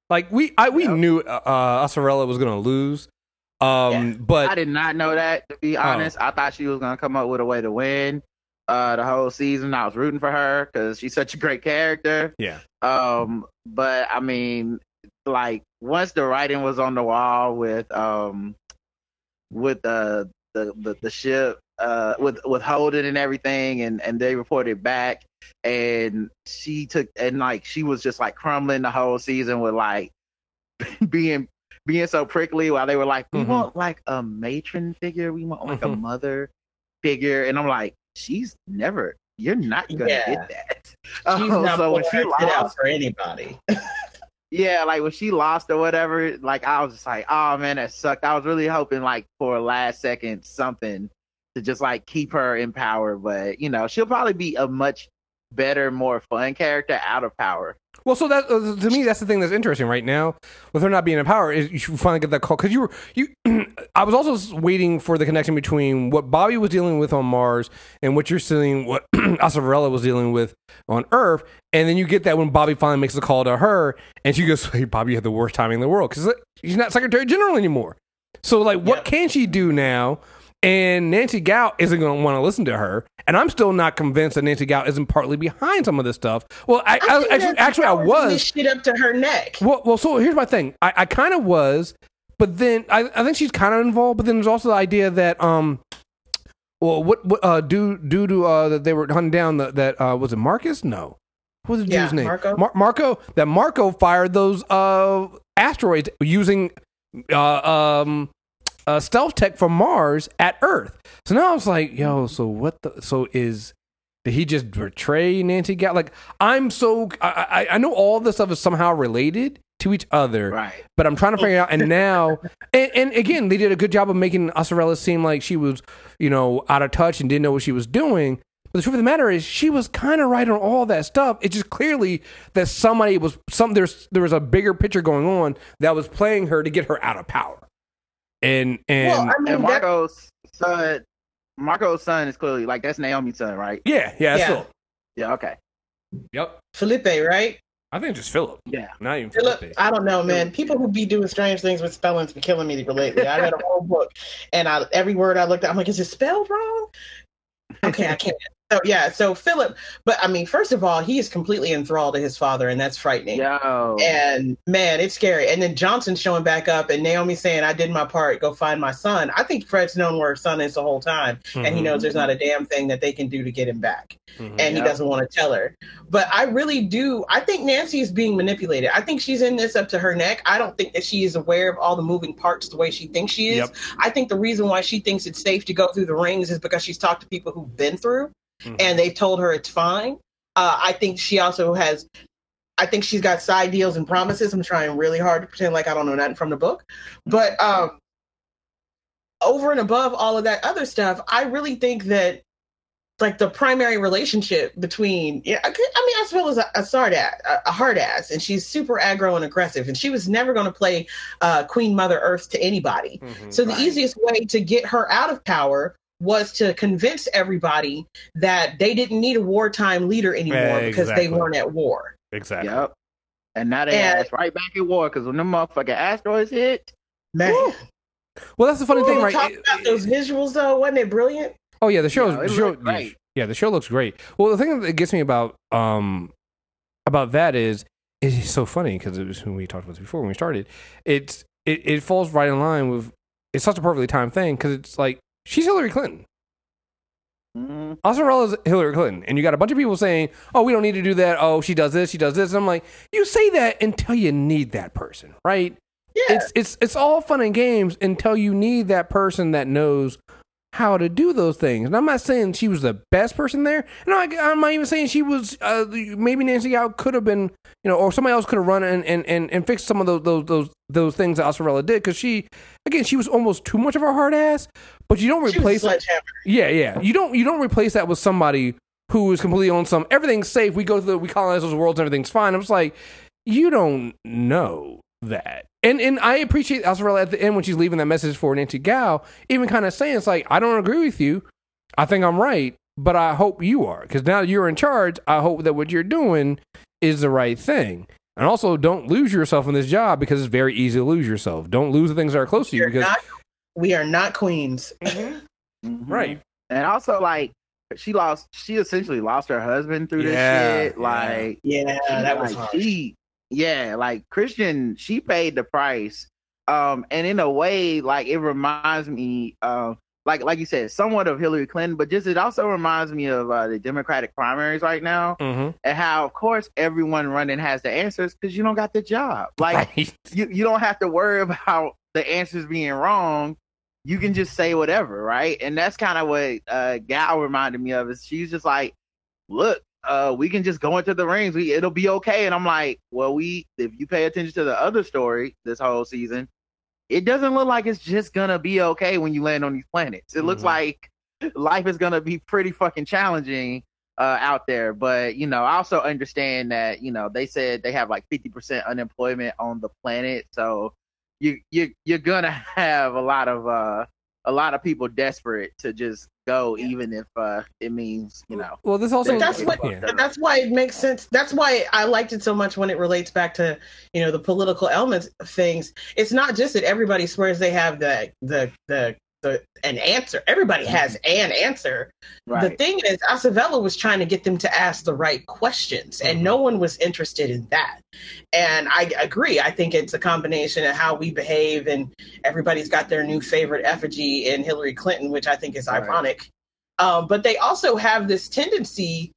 like we I we Yeah. knew uh, Avasarala was gonna lose, um, Yeah. but I did not know that. To be honest, I thought she was gonna come up with a way to win uh, the whole season. I was rooting for her because she's such a great character. yeah, Um, but I mean, like once the writing was on the wall with um with the the the, the ship uh with with Holden and everything, and and they reported back, and she took and like she was just like crumbling the whole season with like being being so prickly while they were like, we Mhm. want like a matron figure, we want like a Mhm. mother figure, and I'm like, she's never. You're not gonna Yeah. get that. She's Oh, not so when she her shit out lost, for anybody. yeah, like when she lost or whatever, like I was just like, oh man, that sucked. I was really hoping like for a last second something to just like keep her in power, but you know, she'll probably be a much better, more fun character out of power. Well, so that uh, to me, that's the thing that's interesting right now with her not being in power is you finally get that call because you were you. I was also waiting for the connection between what Bobbie was dealing with on Mars and what you're seeing, what Avasarala was dealing with on Earth, and then you get that when Bobbie finally makes the call to her, and she goes, "Hey, Bobbie, you have the worst timing in the world because she's not Secretary General anymore." So, like, what Yep. can she do now? And Nancy Gao isn't going to want to listen to her, and I'm still not convinced that Nancy Gao isn't partly behind some of this stuff. Well, I, I, think actually, actually, I was. this shit up to her neck. Well, well, so here's my thing. I, I kind of was, but then I, I think she's kind of involved. But then there's also the idea that um, well, what what uh, due due to uh that they were hunting down the, that uh was it Marcus? No, what was the Yeah, dude's name? Marco. Mar- Marco. That Marco fired those uh asteroids using uh um. Uh, stealth tech from Mars at Earth. So now I was like, yo, so what the? So is did he just betray Nancy Gao? Like, I'm so I, I I know all this stuff is somehow related to each other, Right. but I'm trying to figure out. And now, and, and again, they did a good job of making Avasarala seem like she was, you know, out of touch and didn't know what she was doing. But the truth of the matter is, she was kind of right on all that stuff. It's just clearly that somebody was some there's there was a bigger picture going on that was playing her to get her out of power. And and well, I mean, And Marco's son Marco's son is clearly like that's Naomi's son, right? yeah, yeah, that's Yeah. Philip. Yeah, okay. Yep, Felipe, right? I think just Philip, Yeah. not even Philip, Felipe. I don't know, man. People who be doing strange things with spellings be killing me lately. I read a whole book, and I every word I looked at, I'm like, is it spelled wrong? Okay, I can't. So yeah, so Philip, but I mean, first of all, he is completely enthralled to his father, and that's frightening. Yo. And man, it's scary. And then Johnson showing back up, and Naomi saying, "I did my part. Go find my son." I think Fred's known where his son is the whole time, and he Mhm, knows there's not a damn thing that they can do to get him back mhm. and he doesn't want to tell her. But I really do. I think Nancy is being manipulated. I think she's in this up to her neck. I don't think that she is aware of all the moving parts the way she thinks she is. Yep. I think the reason why she thinks it's safe to go through the rings is because she's talked to people who've been through Mhm. and they've told her it's fine. Uh, I think she also has. I think she's got side deals and promises. I'm trying really hard to pretend like I don't know nothing from the book, but um, over and above all of that other stuff, I really think that like the primary relationship between yeah, I, mean, I suppose a, a hard ass, a, hard ass, and she's super aggro and aggressive, and she was never going to play uh, Queen Mother Earth to anybody. Mhm. So the Right. easiest way to get her out of power was to convince everybody that they didn't need a wartime leader anymore because they weren't at war. exactly. Yep. And now they And- ass right back at war because when the motherfucking asteroids hit, Man, Well, that's the funny thing, right? Talk about those visuals though, wasn't it brilliant? Oh yeah, the show. you know, it the show great. Yeah, the show looks great. Well, the thing that gets me about um about that is it's so funny because it was when we talked about this before when we started. It's it, it falls right in line with it's such a perfectly timed thing because it's like she's Hillary Clinton. Mhm. Avasarala's Hillary Clinton, and you got a bunch of people saying, "Oh, we don't need to do that. Oh, she does this, she does this." And I'm like, you say that until you need that person, right? Yeah. It's it's it's all fun and games until you need that person that knows how to do those things. And I'm not saying she was the best person there. And I, I'm not even saying she was. Uh, maybe Nancy Gao could have been, you know, or somebody else could have run and, and, and, and fixed some of those those those those things that Avasarala did because she, again, she was almost too much of a hard ass. But you don't She was a replace sledgehammer. yeah, yeah. You don't you don't replace that with somebody who is completely on some everything's safe. We go through the, we colonize those worlds and everything's fine. I'm just like, you don't know that. And and I appreciate Avasarala at the end when she's leaving that message for Nancy Gao, even kind of saying it's like, I don't agree with you. I think I'm right, but I hope you are. Because now you're in charge, I hope that what you're doing is the right thing. And also don't lose yourself in this job because it's very easy to lose yourself. Don't lose the things that are close to you We're because not, we are not queens. Mhm. right. And also, like, she lost. She essentially lost her husband through this Yeah, shit. yeah. Like, Yeah, she, that was like, hard. she, yeah, like Chrisjen, she paid the price. Um, and in a way, like it reminds me, uh, like like you said, somewhat of Hillary Clinton, but just it also reminds me of uh, the Democratic primaries right now, Mm-hmm. and how, of course, everyone running has the answers because you don't got the job. Like, Right. you you don't have to worry about the answers being wrong. You can just say whatever, right? And that's kind of what uh Gal reminded me of. Is she's just like, look, uh, we can just go into the rings. We it'll be okay. And I'm like, well, we if you pay attention to the other story this whole season, it doesn't look like it's just gonna be okay when you land on these planets. It looks Mhm. like life is gonna be pretty fucking challenging uh, out there. But you know, I also understand that you know they said they have like fifty percent unemployment on the planet, so you you you're gonna have a lot of uh a lot of people desperate to just go, even if uh it means you know. Well, this also that's what yeah. that's why it makes sense. That's why I liked it so much when it relates back to you know the political elements of things. It's not just that everybody swears they have the the the, the an answer. Everybody has an answer. The thing is, Avasarala was trying to get them to ask the right questions, and Mhm. no one was interested in that. And I agree. I think it's a combination of how we behave, and everybody's got their new favorite effigy in Hillary Clinton, which I think is Right. ironic. Um, but they also have this tendency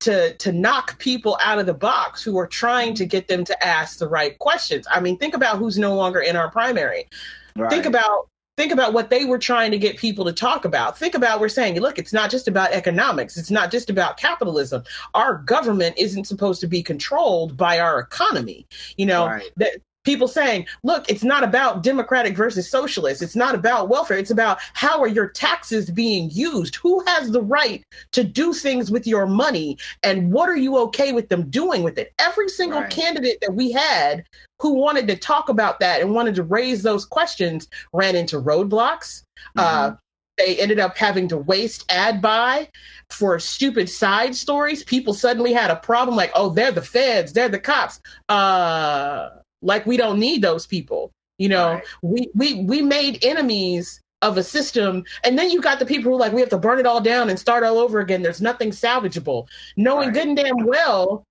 to to knock people out of the box who are trying to get them to ask the right questions. I mean, think about who's no longer in our primary right. think about think about what they were trying to get people to talk about. Think about we're saying look it's not just about economics. It's not just about capitalism. Our government isn't supposed to be controlled by our economy. You know Right. that people saying look it's not about democratic versus socialist it's not about welfare it's about how are your taxes being used who has the right to do things with your money and what are you okay with them doing with it every single Right. candidate that we had who wanted to talk about that and wanted to raise those questions ran into roadblocks. Uh, they ended up having to waste ad buy for stupid side stories. People suddenly had a problem like, oh, they're the feds, they're the cops. Uh, like we don't need those people. You know, Right. we we we made enemies of a system, and then you got the people who like we have to burn it all down and start all over again. There's nothing salvageable, knowing Right. good and damn well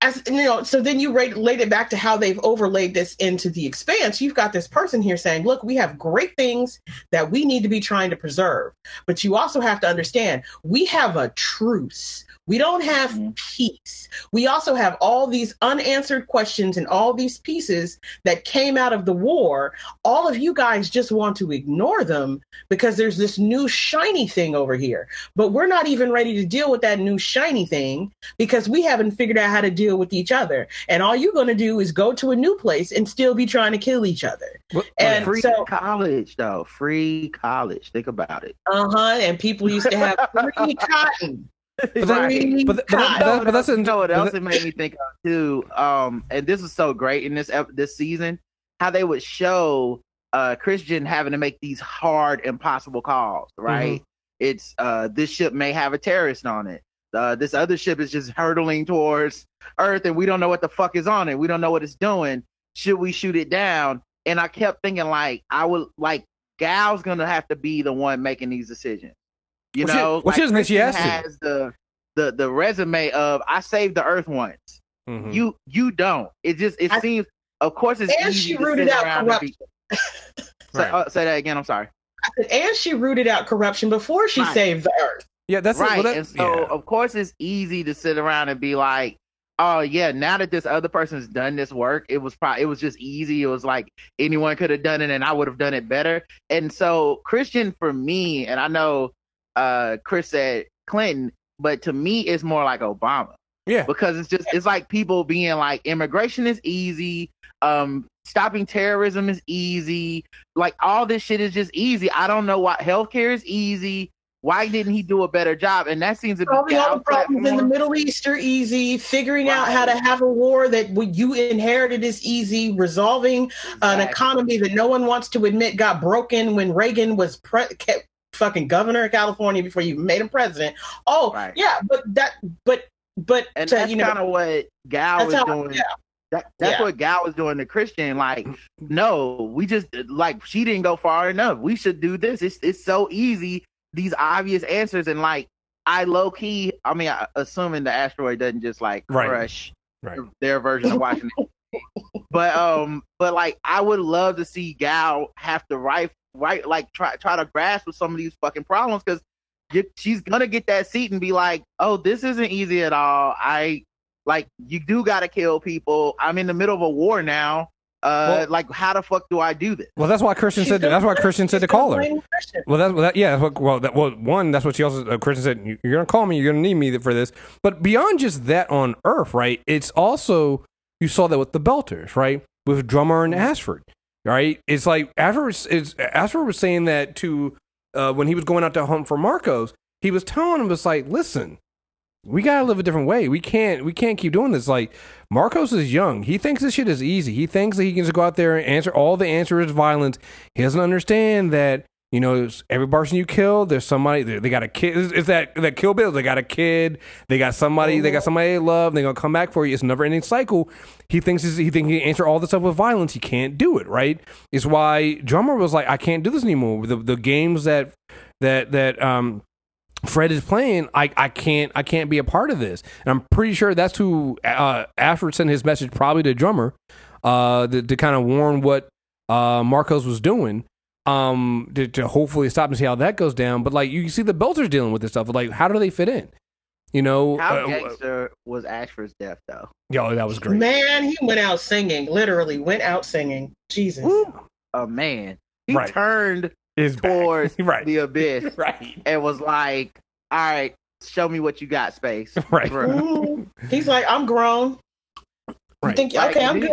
as you know, so then you rate, relate it back to how they've overlaid this into the expanse. You've got this person here saying, look, we have great things that we need to be trying to preserve. But you also have to understand, we have a truce. We don't have Mhm. peace. We also have all these unanswered questions and all these pieces that came out of the war. All of you guys just want to ignore them because there's this new shiny thing over here. But we're not even ready to deal with that new shiny thing because we haven't figured out how to deal with each other. And all you're going to do is go to a new place and still be trying to kill each other. What- And free so- college though, free college. Think about it. Uh huh. And people used to have free cotton. But that- Free but, but, but, that- but that's you in, know what but else that- it made me think of too. Um, and this is so great in this this season, how they would show uh Chrisjen having to make these hard, impossible calls. Right? It's uh this ship may have a terrorist on it. Uh, this other ship is just hurtling towards Earth, and we don't know what the fuck is on it. We don't know what it's doing. Should we shoot it down? And I kept thinking, like, I would like Gal's gonna have to be the one making these decisions. You Well, she- know, well, like she doesn't she Chrisjen has the the the resume of I saved the earth once. Mhm. You you don't. It just it I- seems. Of course, it's And easy she rooted sit out corruption. and be. Say, Right. uh, say that again. I'm sorry. I said, and she rooted out corruption before she Right. saved the earth. yeah, that's right. well, that- and so, yeah. of course, it's easy to sit around and be like, "Oh yeah, now that this other person's done this work, it was probably it was just easy. It was like anyone could have done it, and I would have done it better." And so, Chrisjen for me, and I know uh, Chris said Clinton, but to me, it's more like Obama yeah. because it's just it's like people being like immigration is easy um stopping terrorism is easy like all this shit is just easy i don't know why healthcare is easy why didn't he do a better job and that seems to be Solving all the problems in the. Middle East are easy. Figuring out how to have a war that you inherited is easy. Resolving an economy that no one wants to admit got broken when Reagan was pre- kept fucking governor of California before you made him president. Oh, Right. yeah, but that, but, but and to, that's you know, kind of what gal that's was how, doing yeah. That, that's Yeah. what Gal was doing to Chrisjen. Like, no, we just like she didn't go far enough. We should do this. It's it's so easy. These obvious answers and like I low key. I mean, I, assuming the asteroid doesn't just like Right. crush Right. their version of Washington. but um, but like I would love to see Gal have to write right like try try to grasp with some of these fucking problems because she's gonna get that seat and be like, oh, this isn't easy at all. I like you do got to kill people. I'm in the middle of a war now. Uh, Well- like how the fuck do I do this? Well, that's why Chrisjen She's said. gonna That's why Chrisjen said she's to gonna call her. Chrisjen. Well, that's well, that, yeah. That's what, well, that, well, one, that's what she also uh, Chrisjen said. "You- You're gonna call me. You're gonna need me for this. But beyond just that, on Earth, right? It's also you saw that with the Belters, right? With Drummer and Ashford, right? It's like. Is, Ashford was saying that to uh, when he was going out to hunt for Marcos. He was telling him, "It's like, listen, we gotta live a different way. We can't we can't keep doing this. Like Marcos is young. He thinks this shit is easy. He thinks that he can just go out there and answer all the answer is violence. He doesn't understand that you know every person you kill, there's somebody they, they got a kid. It's, it's that that Kill Bill. They got a kid. They got somebody. They got somebody they love. They're gonna come back for you. It's a never ending cycle. He thinks he's- he thinks he can answer all this stuff with violence. He can't do it. Right. It's why Drummer was like, I can't do this anymore. The the games that that that um Fred is playing, I, I can't I can't be a part of this. And I'm pretty sure that's who uh, Ashford sent his message probably to drummer, uh, to, to kind of warn what uh, Marcos was doing, um, to, to hopefully stop and see how that goes down. But like you see the Belters dealing with this stuff. Like how do they fit in? You know, How uh, gangster was Ashford's death though? yo, that was great. Man, he went out singing. Literally went out singing. Jesus. Oh man, he Right. turned His towards right, the abyss right, and was like, "All right, show me what you got, space." right. Bruh. He's like, I'm grown. You Right. think, Like, okay, I'm he-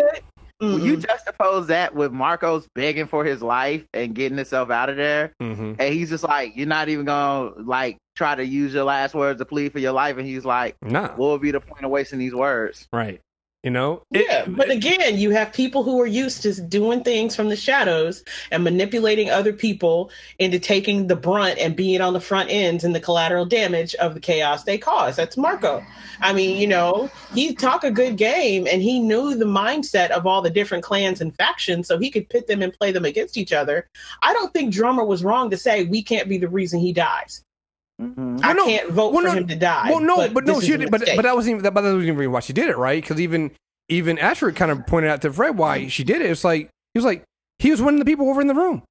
good. When you juxtapose that with Marcos begging for his life and getting himself out of there, hmm and he's just like, "You're not even gonna like try to use your last words to plead for your life," and he's like, Nah, "What would be the point of wasting these words?" right. You know, It- yeah, but again, you have people who are used to doing things from the shadows and manipulating other people into taking the brunt and being on the front ends and the collateral damage of the chaos they cause. That's Marco. I mean, you know, he talk a good game and he knew the mindset of all the different clans and factions, so he could pit them and play them against each other. I don't think Drummer was wrong to say we can't be the reason he dies. Mhm. I no. can't vote Well, for no. him to die. Well, no, but, no, she did, but but that wasn't even that, but that wasn't even why she did it, right? Because even even Ashford kind of pointed out to Fred why she did it. It's like he was like he was winning the people over in the room.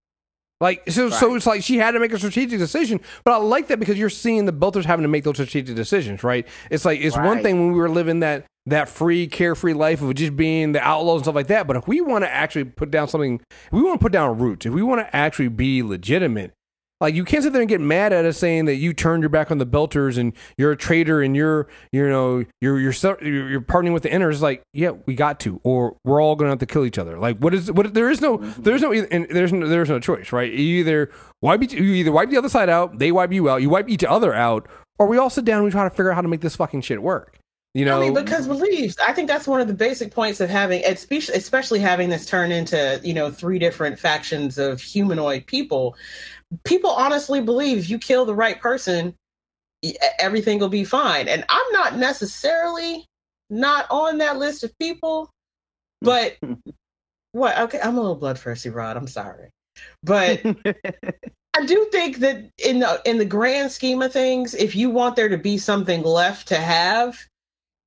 Like so, so it's like she had to make a strategic decision. But I like that because you're seeing the Belters having to make those strategic decisions, right? It's like it's one thing when we were living that that free, carefree life of just being the outlaws and stuff like that. But if we want to actually put down something, if we want to put down roots, if we want to actually be legitimate, like you can't sit there and get mad at us saying that you turned your back on the Belters and you're a traitor and you're you know you're you're so- you're, you're partnering with the inners. Like yeah, we got to, or we're all going to have to kill each other. Like what is what? There is no there's no and there's no there's no choice, right? You either wipe each, you either wipe the other side out, they wipe you out, you wipe each other out, or we all sit down and we try to figure out how to make this fucking shit work. You know, I mean, because beliefs. I think that's one of the basic points of having, especially, especially having this turn into, you know, three different factions of humanoid people. People honestly believe if you kill the right person, everything will be fine. And I'm not necessarily not on that list of people, but what? Okay, I'm a little bloodthirsty, Rod. I'm sorry, but I do think that in the in the grand scheme of things, if you want there to be something left to have,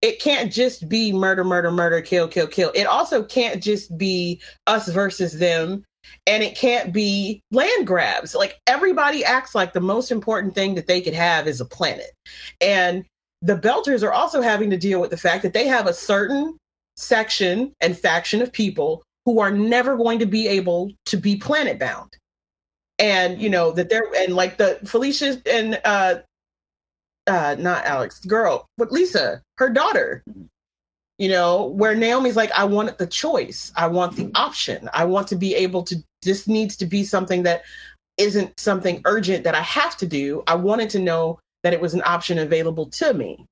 it can't just be murder, murder, murder, kill, kill, kill. It also can't just be us versus them. And it can't be land grabs. Like everybody acts like the most important thing that they could have is a planet. And the Belters are also having to deal with the fact that they have a certain section and faction of people who are never going to be able to be planet bound and you know that they're and like the Felicia and uh uh not Alex girl but Lisa her daughter you know where Naomi's like I want the choice. I want the option. I want to be able to this needs to be something that isn't something urgent that I have to do. I wanted to know that it was an option available to me.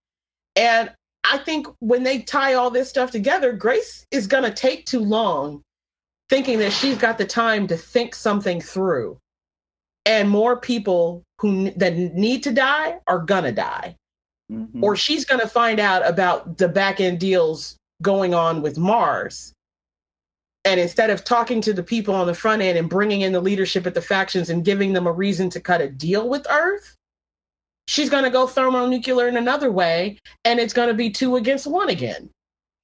And I think when they tie all this stuff together Grace is going to take too long thinking that she's got the time to think something through. And more people who that need to die are gonna die mm-hmm. or she's gonna find out about the back end deals going on with mars and instead of talking to the people on the front end and bringing in the leadership at the factions and giving them a reason to cut a deal with earth she's going to go thermonuclear in another way and it's going to be two against one again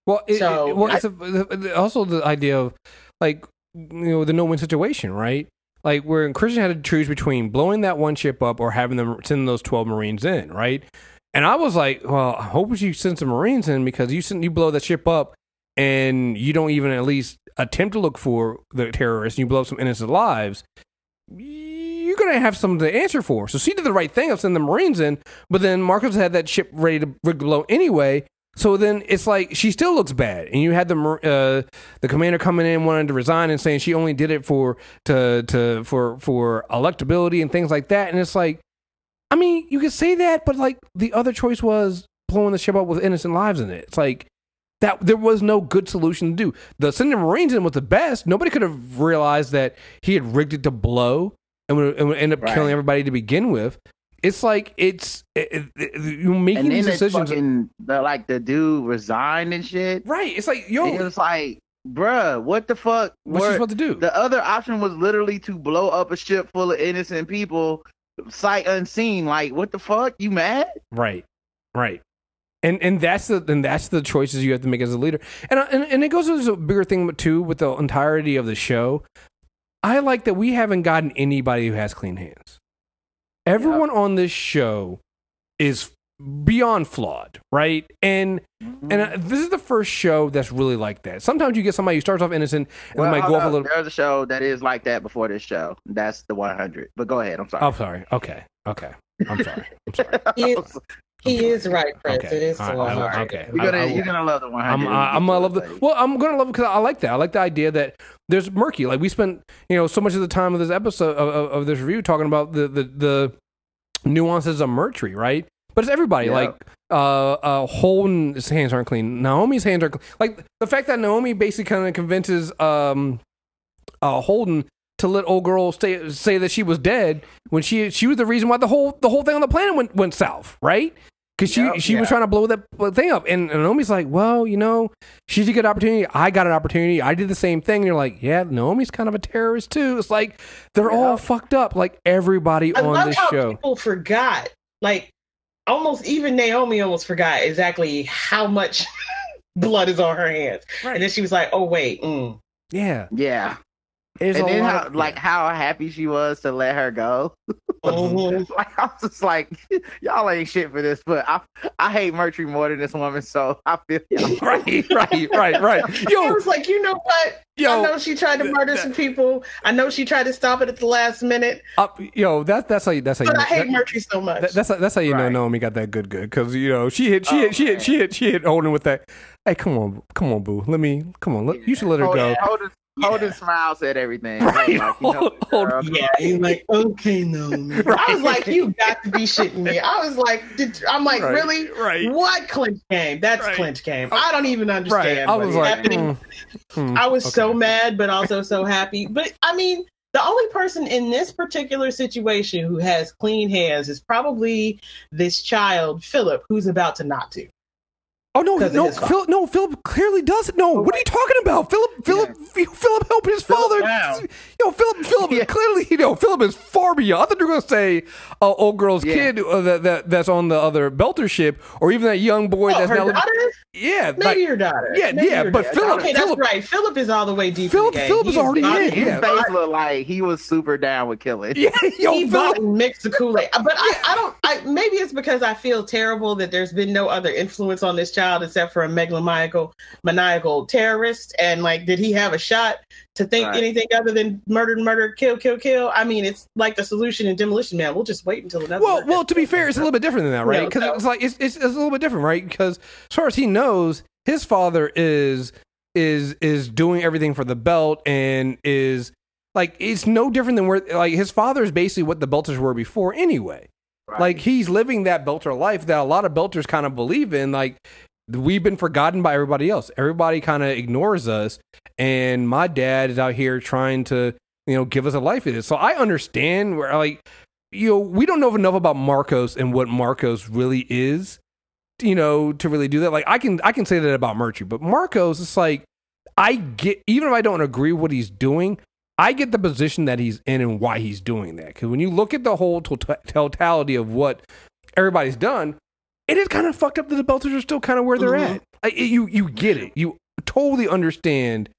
well, it, so, it, well, I, a, also the idea of like you know the no-win situation, right? like where Chrisjen had to choose between blowing that one ship up or having them send those twelve Marines in, right? And I was like, well, I hope you send some Marines in because you send you blow that ship up and you don't even at least attempt to look for the terrorists and you blow up some innocent lives. You're gonna have something to answer for. So she did the right thing of sending the Marines in, but then Marcos had that ship ready to blow anyway, so then it's like she still looks bad, and you had the uh, the commander coming in wanting to resign and saying she only did it for to to for for electability and things like that. And it's like, I mean, you could say that, but like the other choice was blowing the ship up with innocent lives in it. It's like that there was no good solution to do. The sending Marines in was the best. Nobody could have realized that he had rigged it to blow and would, and would end up right. killing everybody to begin with it's like it's it, it, you making these decisions. Fucking, the, like the dude resigned and shit. Right. It's like yo. It was like, bruh, what the fuck? What's she supposed to do? The other option was literally to blow up a ship full of innocent people, sight unseen. Like, what the fuck? You mad? Right. Right. And and that's the and that's the choices you have to make as a leader. And uh, and, and it goes to a bigger thing too with the entirety of the show. I like that we haven't gotten anybody who has clean hands. Everyone yep. on this show is beyond flawed, right? And mm-hmm. and uh, this is the first show that's really like that. Sometimes you get somebody who starts off innocent and well, might go off a little. There's a show that is like that before this show. That's the 100. But go ahead. I'm sorry. I'm sorry. Okay. Okay. I'm sorry. I'm sorry. he is, he is right, Chris. Okay. It is right. I, okay. You're gonna, I, I, you're gonna love the 100. I'm, I'm gonna love the. Well, I'm gonna love it because I like that. I like the idea that there's murky. Like we spent, you know, so much of the time of this episode of, of, of this review talking about the the the nuances of Murtry, right? But it's everybody. Yeah. Like uh, uh, Holden's hands aren't clean. Naomi's hands are clean. like the fact that Naomi basically kind of convinces um, uh, Holden to let old girl stay, say that she was dead when she she was the reason why the whole the whole thing on the planet went went south, right? because she yep, she yeah. was trying to blow that thing up, and, and Naomi's like, well, you know, she's a good opportunity. I got an opportunity. I did the same thing. And you're like, yeah, Naomi's kind of a terrorist too. It's like they're all fucked up, like everybody I on this show. People forgot, like almost even Naomi almost forgot exactly how much blood is on her hands, right. and then she was like, oh wait, mm. yeah, yeah. There's and then how, of, like how happy she was to let her go. Mm-hmm. like I was just like, y'all ain't shit for this, but I I hate Murtry more than this woman, so I feel right, right, right, right. Yo, I was like, you know what? Yo, I know she tried to murder some people. I know she tried to stop it at the last minute. Uh, yo, that's that's how you, that's how but you. I hate that, Murtry so much. That, that's that's how you right. know Naomi got that good good because you know she hit she oh, hit she hit she hit she hit Holden with that. Hey, come on, come on, boo. Let me come on. Let, you should let her go. Hold yeah. Holden smile at everything. Right. Like, you know, Hold, yeah, he's like, okay, no. Right. I was like, you got to be shitting me. I was like, did, I'm like, right. really? Right. What clinch game? That's right. clinch game. I don't even understand. I was like, mm, mm, I was okay. so mad, but also so happy. But I mean, the only person in this particular situation who has clean hands is probably this child, Philip, who's about to not to. Oh no, no. Philip. No, Philip clearly doesn't. No, what are you talking about? Philip, Philip, Philip helped his Philip father. down. Yo, Philip, Philip, Yeah. clearly, you know, Philip is far beyond. I thought you were gonna say uh, old girl's Yeah. kid uh, that, that that's on the other Belter ship, or even that young boy Oh, that's her now. daughter? Yeah, Maybe like, your daughter. Yeah, Maybe yeah, but daughter. Philip- Okay, that's right. Philip is all the way deep. Philip- in the game. Philip is He's already in, His yeah. face looked like he was super down with killing. yeah, yo, he Philip. bought and mixed the Kool Aid. But I, I don't. I maybe it's because I feel terrible that there's been no other influence on this child except for a megalomaniacal, maniacal terrorist. And like, did he have a shot to think Right. anything other than murder, murder, kill, kill, kill? I mean, it's like the solution in Demolition Man. We'll just wait until another. Well, murder well, to be fair, it's a little bit different than that, right? No, Because no. it's like it's, it's it's a little bit different, right? Because as far as he knows, his father is is is doing everything for the belt and is like it's no different than where like his father is basically what the Belters were before anyway. Right. Like he's living that Belter life that a lot of Belters kind of believe in. Like we've been forgotten by everybody else. Everybody kind of ignores us, and my dad is out here trying to you know give us a life in it. So I understand where like you know we don't know enough about Marcos and what Marcos really is. You know to really do that. Like I can I can say that about Murtry, but Marcos it's like I get even if I don't agree with what he's doing. I get the position that he's in and why he's doing that. Because when you look at the whole totality of what everybody's done, it is kind of fucked up that the Belters are still kind of where they're Mhm. at. Like, it- you you get it. You totally understand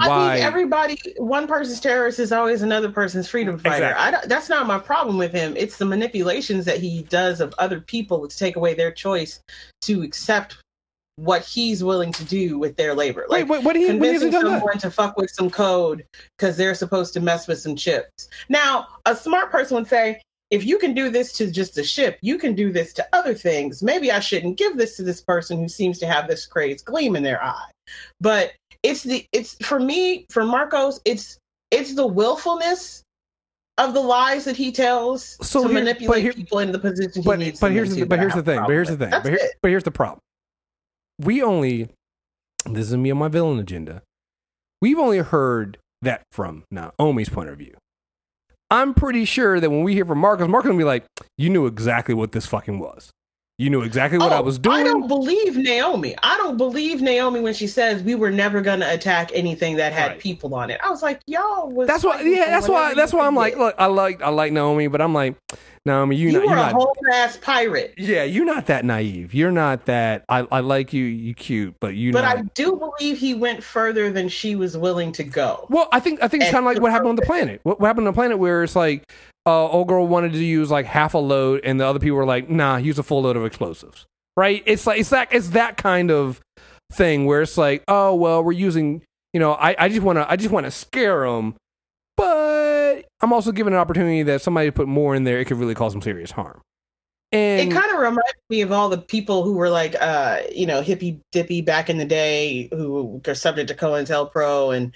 I why. mean, everybody, one person's terrorist is always another person's freedom fighter. Exactly. I don't, that's not my problem with him. It's the manipulations that he does of other people to take away their choice to accept what he's willing to do with their labor. Wait, Like what, what do you, when he convincing hasn't that? someone to fuck with some code because they're supposed to mess with some chips. Now, a smart person would say, if you can do this to just a ship, you can do this to other things. Maybe I shouldn't give this to this person who seems to have this crazed gleam in their eye. But it's the it's for me, for Marcos, it's it's the willfulness of the lies that he tells So to here- manipulate here- people into the position But he needs but here's the, but here's the thing. But here's the thing. That's But, here, but here's the problem. We only this is me on my villain agenda. We've only heard that from Naomi's point of view. I'm pretty sure that when we hear from Marcus, Marcus will be like, "You knew exactly what this fucking was. You knew exactly what I Oh, was doing." I don't believe Naomi. I don't believe Naomi when she says we were never going to attack anything that had Right. people on it. I was like, y'all was. That's why. Yeah, that's why. That's why I'm like, look, I like, I like Naomi, but I'm like, Naomi, you, you not, were you're a whole ass pirate. yeah, you're not that naive. You're not that. I, I like you. You cute, but you. But not, I do believe he went further than she was willing to go. Well, I think I think it's kind of like what happened on the planet. What, what happened on the planet where it's like, uh, old girl wanted to use like half a load, and the other people were like, "Nah, use a full load of explosives." Right? It's like it's that it's that kind of thing where it's like, oh well, we're using. You know, I, I just want to I just want to scare them, but I'm also given an opportunity that somebody put more in there, it could really cause some serious harm. And it kind of reminds me of all the people who were like, uh, you know, hippy dippy back in the day who are subject to COINTELPRO and,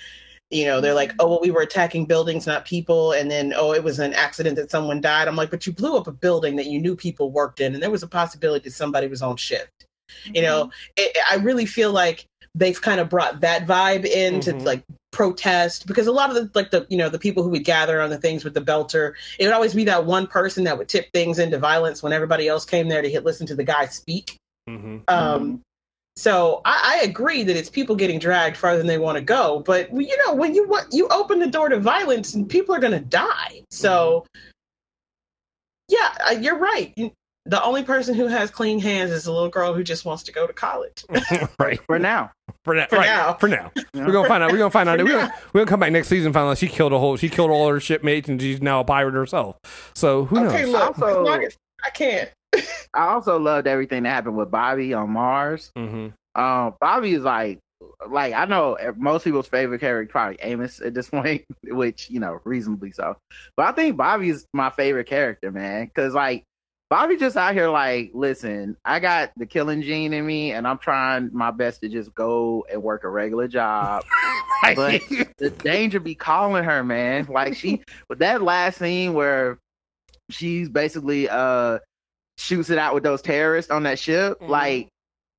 you know, they're like, oh, well, we were attacking buildings, not people. And then, oh, it was an accident that someone died. I'm like, but you blew up a building that you knew people worked in, and there was a possibility that somebody was on shift. You know, it, I really feel like they've kind of brought that vibe in to Mhm. like protest because a lot of the like the you know the people who would gather on the things with the belter it would always be that one person that would tip things into violence when everybody else came there to hit listen to the guy speak Mhm. um so I, I agree that it's people getting dragged farther than they want to go but you know when you want you open the door to violence and people are going to die so yeah uh, you're right the only person who has clean hands is a little girl who just wants to go to college right For now. for now, For right, now. for now. Yeah. We're gonna find out. We're gonna find out. We're gonna, we're gonna come back next season and find out she killed a whole. She killed all her shipmates and she's now a pirate herself. So who knows? okay look Also- as long as- i can't I also loved everything that happened with Bobbie on Mars. Mm-hmm. Um, Bobbie is like, like I know most people's favorite character probably Amos at this point, which you know reasonably so. But I think Bobbie is my favorite character, man, because like Bobbie just out here like, listen, I got the killing gene in me, and I'm trying my best to just go and work a regular job. But the danger be calling her, man. Like she with that last scene where she's basically uh shoots it out with those terrorists on that ship, Mhm. like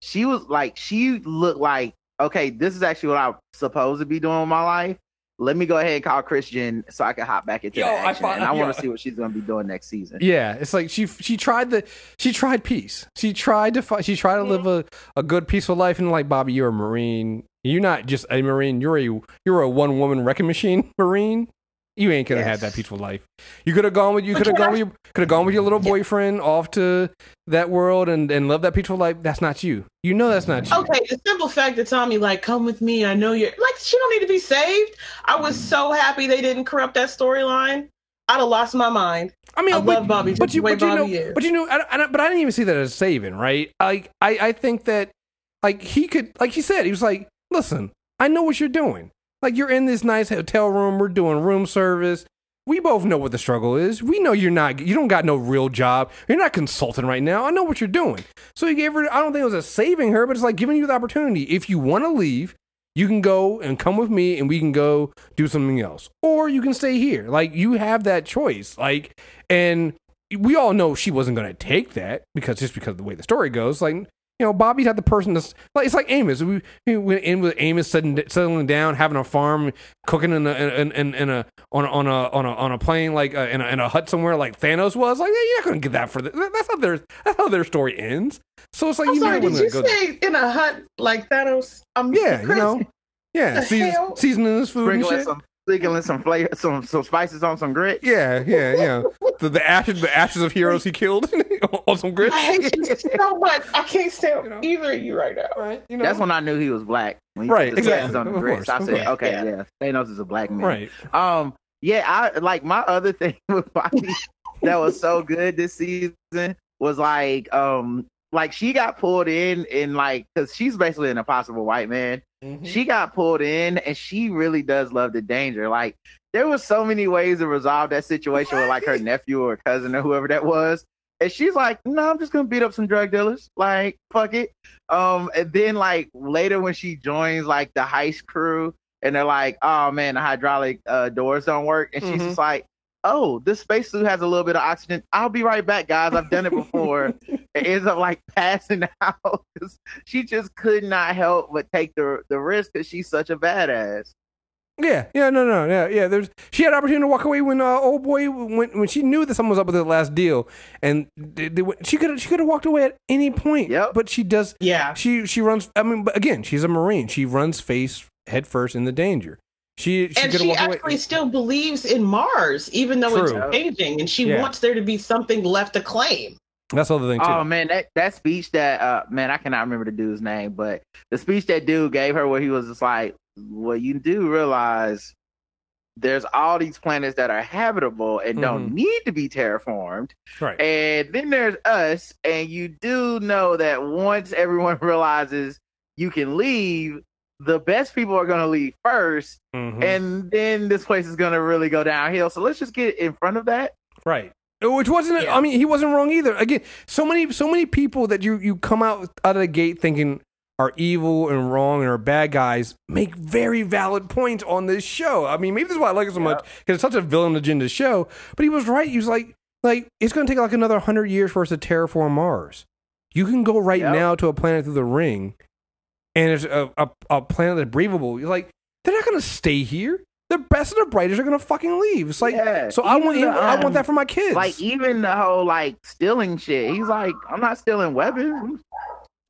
she was like she looked like okay, this is actually what I'm supposed to be doing in my life. let me go ahead and call Chrisjen so I can hop back into Yo, the I action. and I want to see what she's going to be doing next season. Yeah, it's like she she tried the she tried peace. She tried to fi- she tried to live a, a good peaceful life and like Bobbie, you're a marine. You're not just a marine. You're a you're a one woman wrecking machine marine. You ain't gonna have Yes. that peaceful life. You could have gone with you could have gone with your could have gone with your little boyfriend off to that world and and love that peaceful life. That's not you. You know that's not you. Okay, the simple fact that Tommy like, come with me. I know you're like, she don't need to be saved. I was so happy they didn't corrupt that storyline. I'd have lost my mind. I mean, I but, love Bobbie but you, but you know, but you know, I, I, but I didn't even see that as saving, right? Like, I, I think that, like, he could, like he said, he was like, listen, I know what you're doing. Like, you're in this nice hotel room. We're doing room service. We both know what the struggle is. We know you're not, you don't got no real job. You're not consulting right now. I know what you're doing. So he gave her, I don't think it was a saving her, but it's like giving you the opportunity. If you want to leave, you can go and come with me and we can go do something else. Or you can stay here. Like you have that choice. Like and we all know she wasn't going to take that because just because of the way the story goes. Like you know, Bobbie's not the person that's like it's like Amos. We, we went in with Amos settling, settling down, having a farm, cooking in a in, in, in a on a on a on a on a plane like uh, in a in a hut somewhere like Thanos was. Like yeah, you're not going to get that for the, that's how their that's how their story ends. So it's like I'm you sorry, know did you say in a hut like Thanos? I'm yeah, you know, yeah, season, hell? seasoning his food and shit. some, sprinkling some flavor, some some spices on some grits. Yeah, yeah, yeah. The, the ashes, the ashes of heroes he killed on some grits. I hate you so much. I can't stand You know? either of you right now. Right, you know. That's when I knew he was black. When he Right, the exactly. on the Of grits, course, I said, okay, Yeah. yeah, Thanos is a black man. right. Um, yeah, I like my other thing with Bobbie that was so good this season was like, um, like she got pulled in and like because she's basically an impossible white man. Mm-hmm. She got pulled in, and she really does love the danger. Like there was so many ways to resolve that situation with like her nephew or cousin or whoever that was. And she's like, no, I'm just gonna beat up some drug dealers. Like, fuck it. Um, and then like later when she joins like the heist crew, and they're like, oh man, the hydraulic uh, doors don't work, and she's Mhm. just like, oh, this spacesuit has a little bit of oxygen. I'll be right back, guys. I've done it before. it ends up like passing out 'cause she just could not help but take the the risk because she's such a badass. Yeah, yeah, no, no, yeah, yeah. There's she had opportunity to walk away when uh, old boy when when she knew that someone was up with the last deal, and they, they, went- she could she could have walked away at any point. Yep. but she does. Yeah. She she runs. I mean, but again, she's a marine. She runs face head first in the danger. She she and she actually away. still believes in Mars, even though True. it's changing, and she Yeah. wants there to be something left to claim. That's the other thing too. Oh man, that that speech that uh man, I cannot remember the dude's name, but the speech that dude gave her where he was just like, Well, you do realize there's all these planets that are habitable and don't Mhm. need to be terraformed. right. And then there's us, and you do know that once everyone realizes you can leave, the best people are gonna leave 1st Mhm. and then this place is gonna really go downhill. So let's just get in front of that. Right. Which wasn't. Yeah. I mean, he wasn't wrong either. Again, so many, so many people that you you come out out of the gate thinking are evil and wrong and are bad guys make very valid points on this show. I mean, maybe this is why I like it so much because it's such a villain agenda show. But he was right. He was like, like it's going to take like another hundred years for us to terraform Mars. You can go right Yep. now to a planet through the ring, and it's a, a, a planet that's breathable. You're like, they're not going to stay here. The best and the brightest are to fucking leave. It's like, Yeah. so I want, the, I want um, that for my kids. Like even the whole like stealing shit. He's like, I'm not stealing weapons.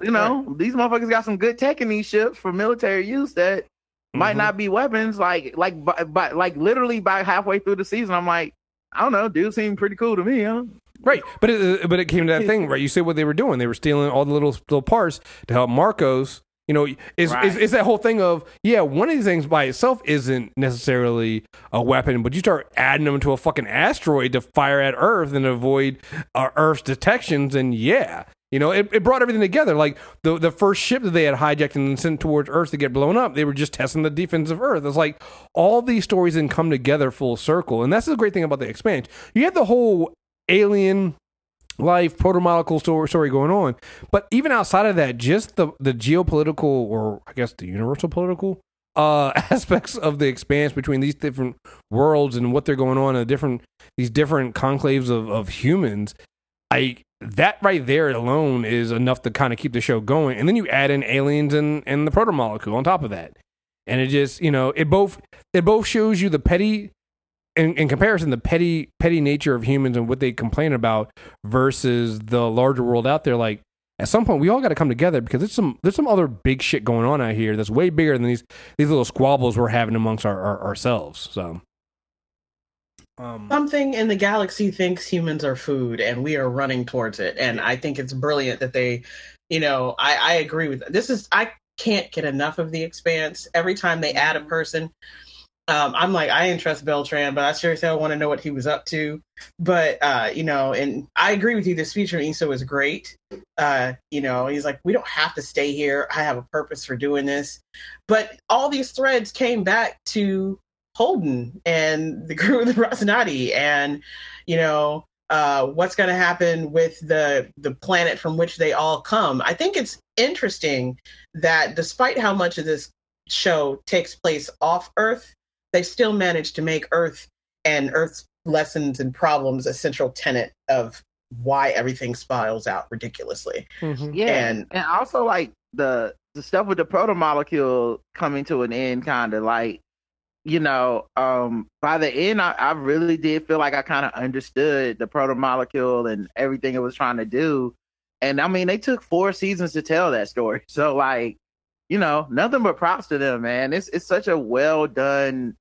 You know, these motherfuckers got some good tech in these ships for military use that might Mhm. not be weapons. Like like but, by like literally by halfway through the season, I'm like, I don't know, dude seemed pretty cool to me, huh? Right, but it, but it came to that thing, right? You said what they were doing; they were stealing all the little little parts to help Marcos. You know, is Right. is, is that whole thing of yeah, one of these things by itself isn't necessarily a weapon, but you start adding them to a fucking asteroid to fire at Earth and avoid uh, Earth's detections, and yeah, you know, it, it brought everything together. Like the the first ship that they had hijacked and sent towards Earth to get blown up, they were just testing the defense of Earth. It's like all these stories then come together full circle, and that's the great thing about the expansion. You have the whole alien life proto-molecule story, going on. But even outside of that just the the geopolitical or i guess the universal political uh aspects of the expanse between these different worlds and what they're going on and the different these different conclaves of of humans i that right there alone is enough to kind of keep the show going. And then you add in aliens and and the proto-molecule on top of that. And it just you know it both it both shows you the petty in, in comparison the petty petty nature of humans and what they complain about versus the larger world out there like at some point we all got to come together because there's some there's some other big shit going on out here that's way bigger than these these little squabbles we're having amongst our, our ourselves so. Um, something in the galaxy thinks humans are food and we are running towards it and i think it's brilliant that they you know i i agree with this is i can't get enough of the expanse. Every time they add a person um, I'm like, I didn't trust Beltran, but I sure as hell want to know what he was up to. But uh, you know, and I agree with you. The speech from Esai was great. Uh, you know, he's like, we don't have to stay here. I have a purpose for doing this. But all these threads came back to Holden and the crew of the Rocinante, and you know, uh, what's going to happen with the the planet from which they all come. I think it's interesting that despite how much of this show takes place off Earth they still managed to make Earth and Earth's lessons and problems a central tenet of why everything spirals out ridiculously. Mm-hmm. Yeah, and and also like the the stuff with the proto molecule coming to an end, kind of like you know, um, by the end, I, I really did feel like I kind of understood the proto molecule and everything it was trying to do. And I mean, they took four seasons to tell that story. So, like, you know, nothing but props to them, man. It's it's such a well done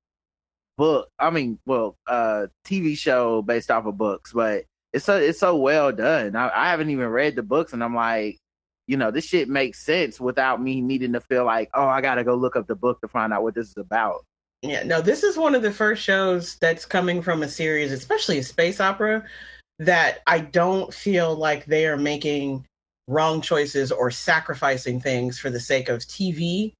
book. I mean, well, uh, TV show based off of books, but it's so it's so well done. I, I haven't even read the books, and I'm like, you know, this shit makes sense without me needing to feel like, oh, I gotta go look up the book to find out what this is about. Yeah, no, this is one of the first shows that's coming from a series, especially a space opera, that I don't feel like they are making wrong choices or sacrificing things for the sake of TV.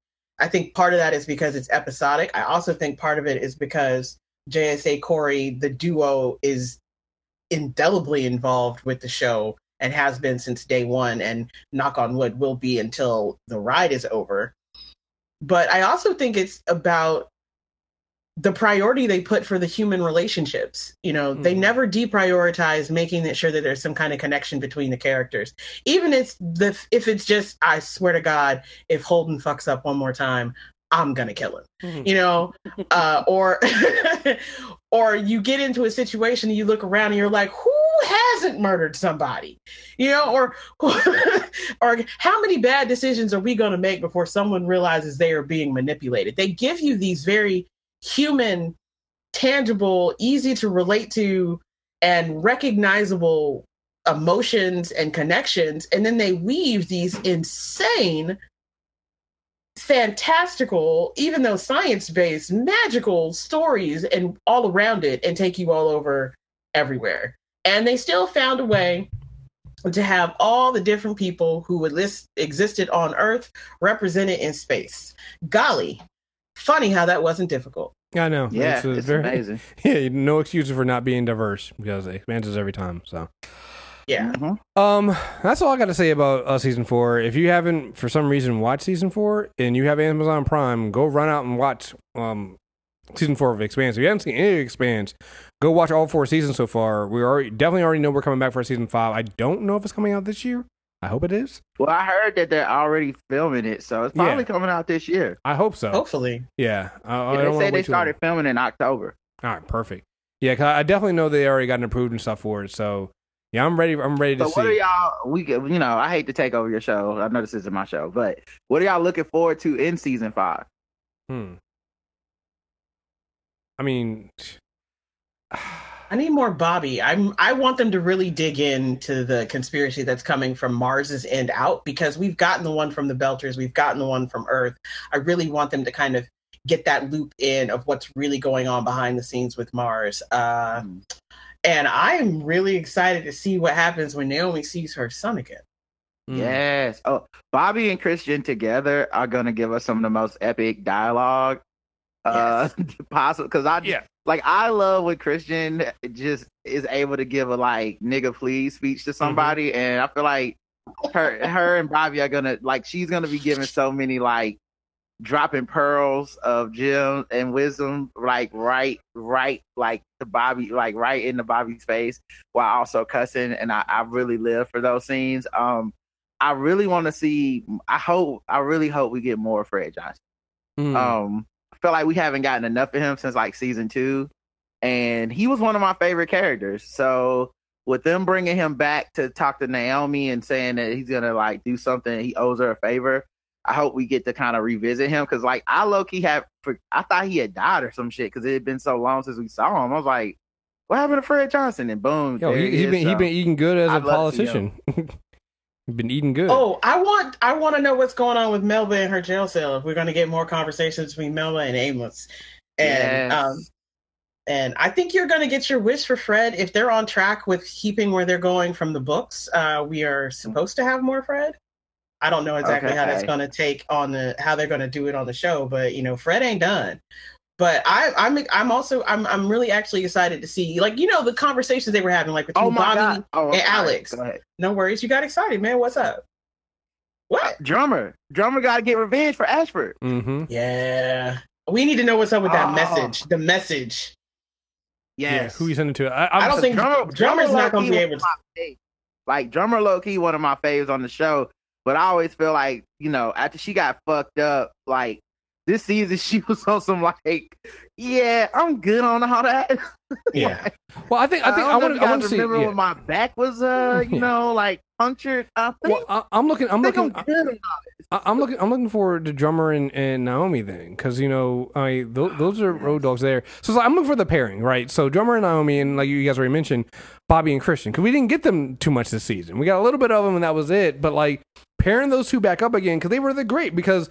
I think part of that is because it's episodic. I also think part of it is because JSA Corey, the duo, is indelibly involved with the show and has been since day one, and knock on wood, will be until the ride is over. But I also think it's about the priority they put for the human relationships. You know, mm. they hmm. never deprioritize making it sure that there's some kind of connection between the characters. Even if the if it's just, I swear to God, if Holden fucks up one more time, I'm gonna kill him. Mm-hmm. You know, uh, or or you get into a situation and you look around and you're like, who hasn't murdered somebody? You know, or or how many bad decisions are we gonna make before someone realizes they are being manipulated? They give you these very human, tangible, easy to relate to, and recognizable emotions and connections. And then they weave these insane, fantastical, even though science based, magical stories and all around it and take you all over everywhere. And they still found a way to have all the different people who would list, existed on Earth represented in space. Golly, funny how that wasn't difficult. I know. Yeah, it's, it's very, amazing. Yeah, no excuses for not being diverse because it expands every time. So. Yeah. Mm-hmm. Um, that's all I got to say about uh, season four. If you haven't, for some reason, watched season four and you have Amazon Prime, go run out and watch um season four of Expanse. If you haven't seen any of Expanse, go watch all four seasons so far. We already definitely already know we're coming back for season five. I don't know if it's coming out this year. I hope it is. Well, I heard that they're already filming it, so it's probably yeah. coming out this year. I hope so. Hopefully. Yeah. I, yeah I they say they started filming in October. All right, perfect. Yeah, cause I definitely know they already got approved and stuff for it. So yeah, I'm ready. I'm ready to so see. What are y'all? We, you know, I hate to take over your show. I know this isn't my show, but what are y'all looking forward to in season five? Hmm. I mean. I need more Bobbie. I'm I want them to really dig into the conspiracy that's coming from Mars's end out because we've gotten the one from the Belters, we've gotten the one from Earth. I really want them to kind of get that loop in of what's really going on behind the scenes with Mars. Uh, mm. And I am really excited to see what happens when Naomi sees her son again. Mm. Yes. Oh, Bobbie and Chrisjen together are going to give us some of the most epic dialogue uh yes. possible because I yeah like I love when Chrisjen just is able to give a like nigga please speech to mm-hmm. somebody, mm-hmm. and I feel like her her and Bobbie are gonna like she's gonna be giving so many like dropping pearls of gems and wisdom like right right like the Bobbie like right in the Bobbie's face while also cussing, and I, I really live for those scenes. Um, I really want to see. I hope. I really hope we get more Fred Johnson. Mm. Um, Feel like we haven't gotten enough of him since like season two, and he was one of my favorite characters. So with them bringing him back to talk to Naomi and saying that he's gonna like do something, he owes her a favor. I hope we get to kind of revisit him because like I low key have, I thought he had died or some shit because it had been so long since we saw him. I was like, what happened to Fred Johnson? And boom, Yo, he, he he been he so. been eating good as a I'd see politician. He's been eating good. Oh, I want I want to know what's going on with Melba and her jail cell. If we're going to get more conversations between Melba and Amos, and Yes. um, and I think you're going to get your wish for Fred if they're on track with keeping where they're going from the books. Uh, we are supposed to have more Fred. I don't know exactly how that's going to take on the how they're going to do it on the show, but you know, Fred ain't done. But I, I'm I'm also I'm I'm really actually excited to see like you know the conversations they were having like between oh my Bobbie. oh, and sorry. Alex. No worries, you got excited, man. What's up? What? Drummer, drummer got to get revenge for Ashford. Mm-hmm. Yeah. We need to know what's up with that Oh. message. The message. Yeah, Yes, who you sending to? I, I don't think drummer, drummer's drummer not going to be able to. of my faves. Like drummer low key, one of my faves on the show. But I always feel like you know after she got fucked up, like this season she was on some like, yeah, I'm good on all that. Yeah. well, I think I think I, want I want guys to see. remember yeah. when my back was uh you Yeah. know like punctured. I think, Well, I, I'm looking. I'm I looking. I'm good on I, I'm looking. I'm looking forward to Drummer and, and Naomi then, because you know, I mean, those, those are road dogs there. So it's like, I'm looking for the pairing, right? So Drummer and Naomi, and like you guys already mentioned, Bobbie and Chrisjen, because we didn't get them too much this season. We got a little bit of them, and that was it. But like pairing those two back up again, because they were the great. Because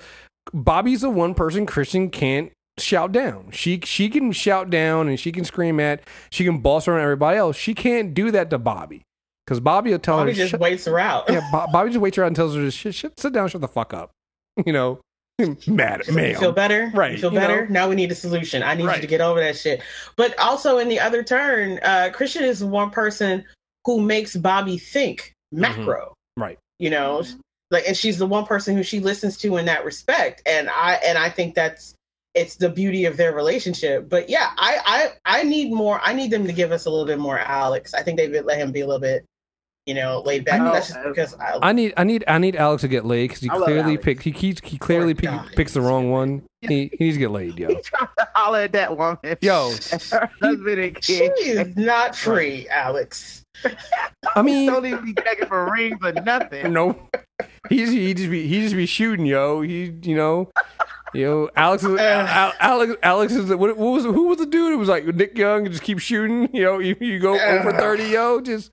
Bobbie's the one person Chrisjen can't shout down. She she can shout down and she can scream at. She can boss around everybody else. She can't do that to Bobbie. Because Bobbie will tell Bobbie her, just waits her out. yeah, Bo- Bobbie just waits around and tells her to shit, shit, sit down, shut the fuck up. You know, mad, You ma'am. feel better? Right, You feel you better? know? Now we need a solution. I need Right. you to get over that shit. But also in the other turn, uh, Chrisjen is the one person who makes Bobbie think macro. Right. You know, like, and she's the one person who she listens to in that respect. And I and I think that's it's the beauty of their relationship. But yeah, I I I need more. I need them to give us a little bit more Alex. I think they would let him be a little bit, you know, laid back. I know. That's just because I, I need, I need, I need Alex to get laid because he I clearly Alex. picked. He keeps, he clearly pick, picks the wrong one. He, he needs to get laid, yo. He trying to holler at that woman. Yo, her husband and she kid. is not free, Alex. I mean, Don't even be checking for rings or nothing. no, he's he just be he just be shooting, yo. He, you know. Yo, Alex is Al, Alex. Alex is what, what was who was the dude? It was like Nick Young. Just keep shooting. You know, you, you go over thirty, yo. Just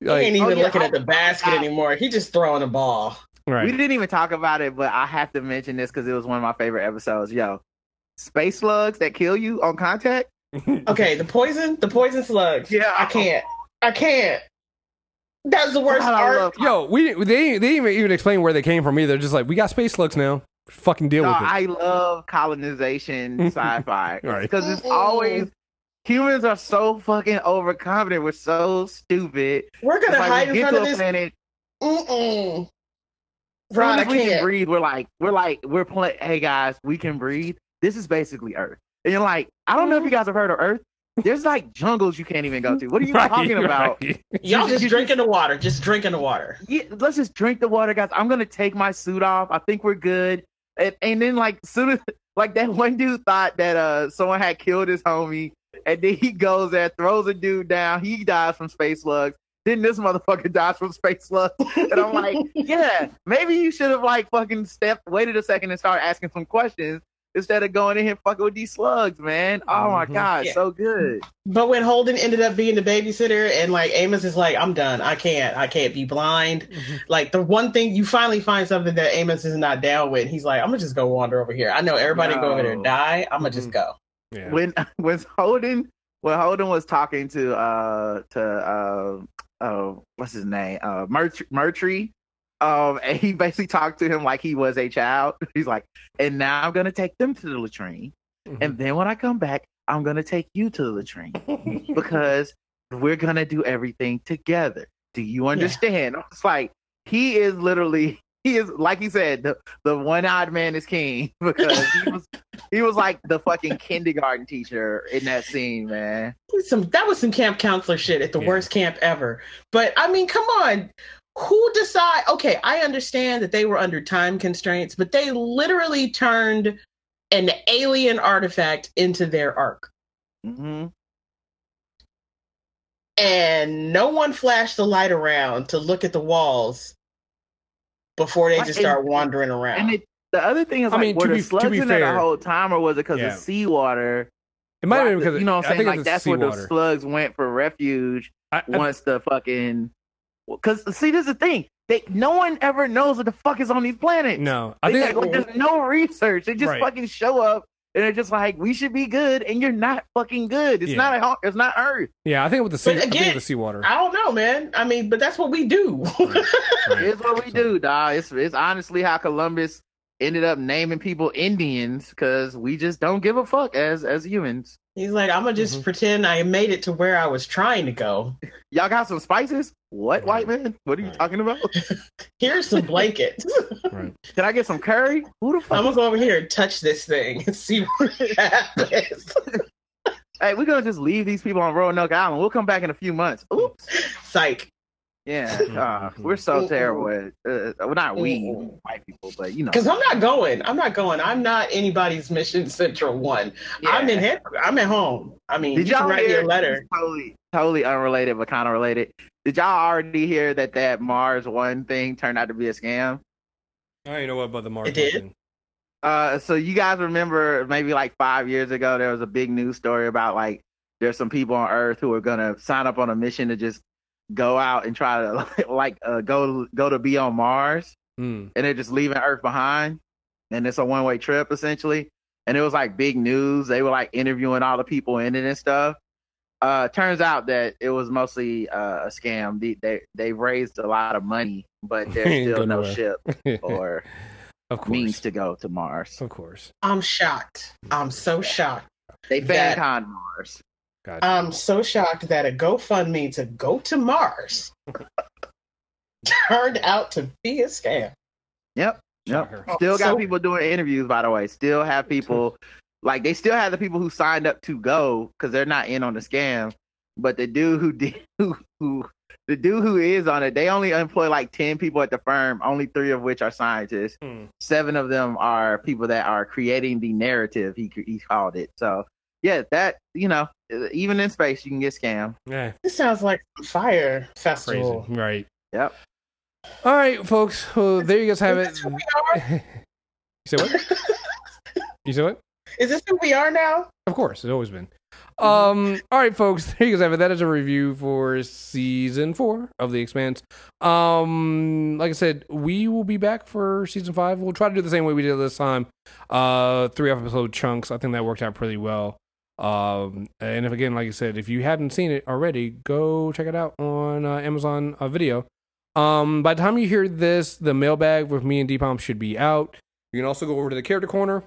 he ain't even oh, yeah, looking I- at the basket anymore. He just throwing the ball. right. We didn't even talk about it, but I have to mention this because it was one of my favorite episodes. Yo, space slugs that kill you on contact. Okay, the poison, the poison slugs. Yeah. I can't. I can't. That's the worst God, I art. love- Yo, we they they didn't even, even explain where they came from either. Just like we got space slugs now. Fucking deal No, with it. I love colonization sci-fi Right. because it's always humans are so fucking overconfident. We're so stupid. We're gonna like hide we in get front to of a this. planet. Mm-mm. As I as we can can't. breathe, we're like, we're like, we're playing. Hey guys, we can breathe. This is basically Earth. And you're like, I don't know if you mm-hmm. guys have heard of Earth. There's like jungles you can't even go to. What are you Right, talking about? right. Y'all You- just drinking the water. Just drinking the water. Yeah, let's just drink the water, guys. I'm gonna take my suit off. I think we're good. And, and then like soon as like that one dude thought that uh someone had killed his homie, and then he goes there, throws a dude down, he dies from space slugs. Then this motherfucker dies from space slugs. And I'm like, yeah, maybe you should have like fucking stepped, waited a second and started asking some questions instead of going in here fucking with these slugs, man. Oh my Mhm. god, Yeah. so good. But when Holden ended up being the babysitter, and like Amos is like, I'm done. I can't. I can't be blind. Mm-hmm. Like the one thing you finally find something that Amos is not down with. He's like, I'm gonna just go wander over here. I know everybody go over there and die. I'm gonna just Mhm. go. Yeah. when when Holden when Holden was talking to uh to uh uh what's his name uh Murtry, Murtry um and he basically talked to him like he was a child. He's like, and now I'm gonna take them to the latrine, Mhm. and then when I come back, I'm gonna take you to the latrine because we're gonna do everything together. Do you understand? It's like he is literally he is like he said the the one odd man is king because he was he was like the fucking kindergarten teacher in that scene, man. some that was some camp counselor shit at the Yeah. worst camp ever. But I mean, come on. Who decide okay, I understand that they were under time constraints, but they literally turned an alien artifact into their ark. hmm And no one flashed the light around to look at the walls before they just start wandering around. And it, the other thing is I like, mean, were to the be- to slugs be in there fair- the whole time, or was it because Yeah. of seawater? It might have been because you know what I'm I saying. think Like it's the that's where the slugs went for refuge I- I- once the fucking. Because see, this is the thing. They no one ever knows what the fuck is on these planets. no, I They think got- like, there's no research. They just Right. fucking show up and they're just like, we should be good, and you're not fucking good. It's Yeah. not a, it's not Earth. yeah, I think with the sea, But I think again, with the seawater. I don't know, man. I mean, but that's what we do. Right. It's what we do, dog. It's it's honestly how Columbus ended up naming people Indians because we just don't give a fuck as as humans. He's like, I'm gonna just Mhm. pretend I made it to where I was trying to go. Y'all got some spices? What, white man? What are you Right. talking about? Here's some blankets. right. Can I get some curry? Who the fuck? I'm gonna go over here and touch this thing and see what happens. Hey, we're gonna just leave these people on Roanoke Island. We'll come back in a few months. Oops. Psych. Yeah, uh, we're so terrible at. Uh, well, not we Mm-mm. white people, but you know. Because I'm not going. I'm not going. I'm not anybody's Mission Central one. I'm in head. I'm at home. I mean, Did you y'all write me hear? a letter. Totally, totally unrelated, but kind of related. Did y'all already hear that that Mars One thing turned out to be a scam? I don't know what about the Mars It did? thing. Uh, so you guys remember maybe like five years ago there was a big news story about like there's some people on Earth who are gonna sign up on a mission to just go out and try to like uh, go go to be on Mars, Mm. and they're just leaving Earth behind, and it's a one way trip essentially. And it was like big news. They were like interviewing all the people in it and stuff. Uh, turns out that it was mostly uh, a scam. They, they they raised a lot of money, but there's still no nowhere. ship or of course. means to go to Mars. Of course. I'm shocked. I'm so shocked. They That- fan con Mars. Gotcha. I'm so shocked that a GoFundMe to go to Mars turned out to be a scam. Yep. Yep. Still got So- people doing interviews, by the way. Still have people like they still have the people who signed up to go because they're not in on the scam. But the dude who did who, who the dude who is on it, they only employ like ten people at the firm, only three of which are scientists. Mm. Seven of them are people that are creating the narrative. He he called it. So yeah, that you know, even in space, you can get scammed. Yeah. This sounds like a Fyre Crazy. festival. Right. Yep. All right, folks. Well, there you guys have it. Is this who we are? you said what? You said what? Is this who we are now? Of course, it's always been. Um, all right, folks, there you guys have it. That is a review for season four of The Expanse. Um, like I said, we will be back for season five. We'll try to do the same way we did this time. Uh, three episode chunks. I think that worked out pretty well. Um, and if again, like I said, if you haven't seen it already, go check it out on uh, Amazon uh, Video. Um, by the time you hear this, the mailbag with me and Deepom should be out. You can also go over to the character corner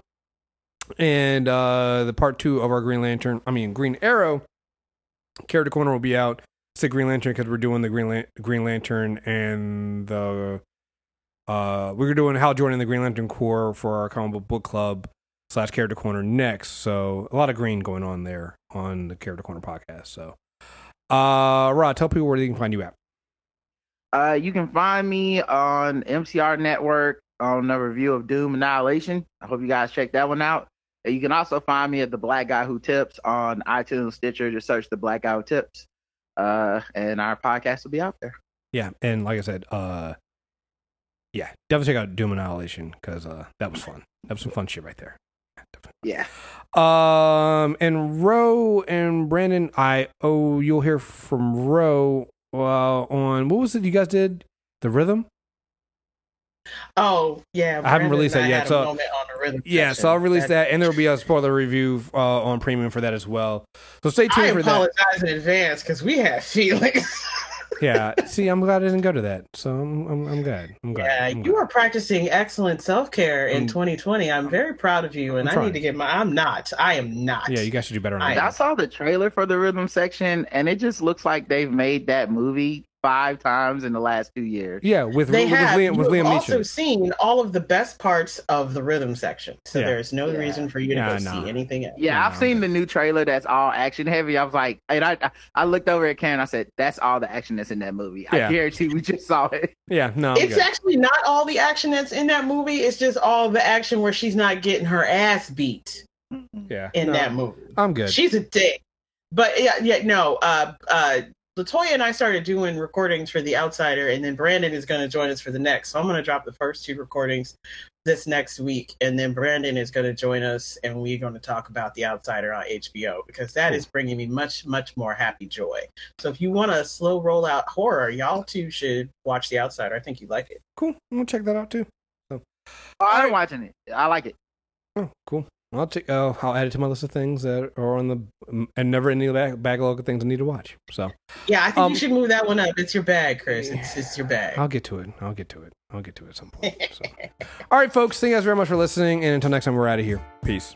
and uh the part two of our green lantern i mean green arrow character corner will be out It's say green lantern because we're doing the green, Lan- green lantern and the uh we're doing hal jordan and the green lantern corps for our comic book club slash character corner next so a lot of green going on there on the character corner podcast so uh rod tell people where they can find you at Uh, you can find me on MCR Network on a review of Doom Annihilation. I hope you guys check that one out. And you can also find me at the Black Guy Who Tips on iTunes, Stitcher. Just search the Black Guy Who Tips, uh, and our podcast will be out there. yeah and like i said uh yeah definitely check out doom annihilation because uh that was fun that was some fun shit right there Yeah. Um, and Ro and Brandon, I oh, you'll hear from Ro uh, on what was it you guys did? The rhythm? Oh yeah, I haven't released that I yet, so- on the Yeah, section. so I'll release that, and there will be a spoiler review uh, on premium for that as well. So stay I tuned for that. I apologize in advance because we have feelings. Yeah, see, I'm glad I didn't go to that, so I'm I'm, I'm glad. I'm glad. yeah, I'm you glad. are practicing excellent self care in 2020. I'm very proud of you, and I'm I trying. need to get my. I'm not. I am not. Yeah, you guys should do better on I- that. I saw the trailer for the rhythm section, and it just looks like they've made that movie five times in the last two years. Yeah, with They with, have. Liam, with You've Liam also Neeson. seen all of the best parts of the rhythm section, so Yeah. there's no Yeah. reason for you to Yeah, go no. see anything else. Yeah, Yeah, I've seen the new trailer that's all action heavy. I was like, and I I- I looked over at Karen. I said, "That's all the action that's in that movie." Yeah. I guarantee we just saw it. Yeah, no, I'm It's good. actually not all the action that's in that movie. It's just all the action where she's not getting her ass beat yeah, in no, that movie. I'm good. She's a dick. But yeah, yeah, no. Uh, uh, Latoya and I started doing recordings for The Outsider, and then Brandon is going to join us for the next. So I'm going to drop the first two recordings this next week, and then Brandon is going to join us, and we're going to talk about The Outsider on HBO because that is bringing me much, much more happy joy. So if you want a slow rollout horror, y'all too should watch The Outsider. I think you like it. cool. I'm gonna check that out too. Oh, I'm watching it. I like it. Oh, cool. I'll take. Oh, I'll add it to my list of things that are on the and never ending back, backlog of things I need to watch. So Yeah, I think Um, you should move that one up. It's your bag, Chris. It's, it's your bag. I'll get to it. I'll get to it. I'll get to it at some point. So. All right, folks. Thank you guys very much for listening, and until next time, we're out of here. Peace.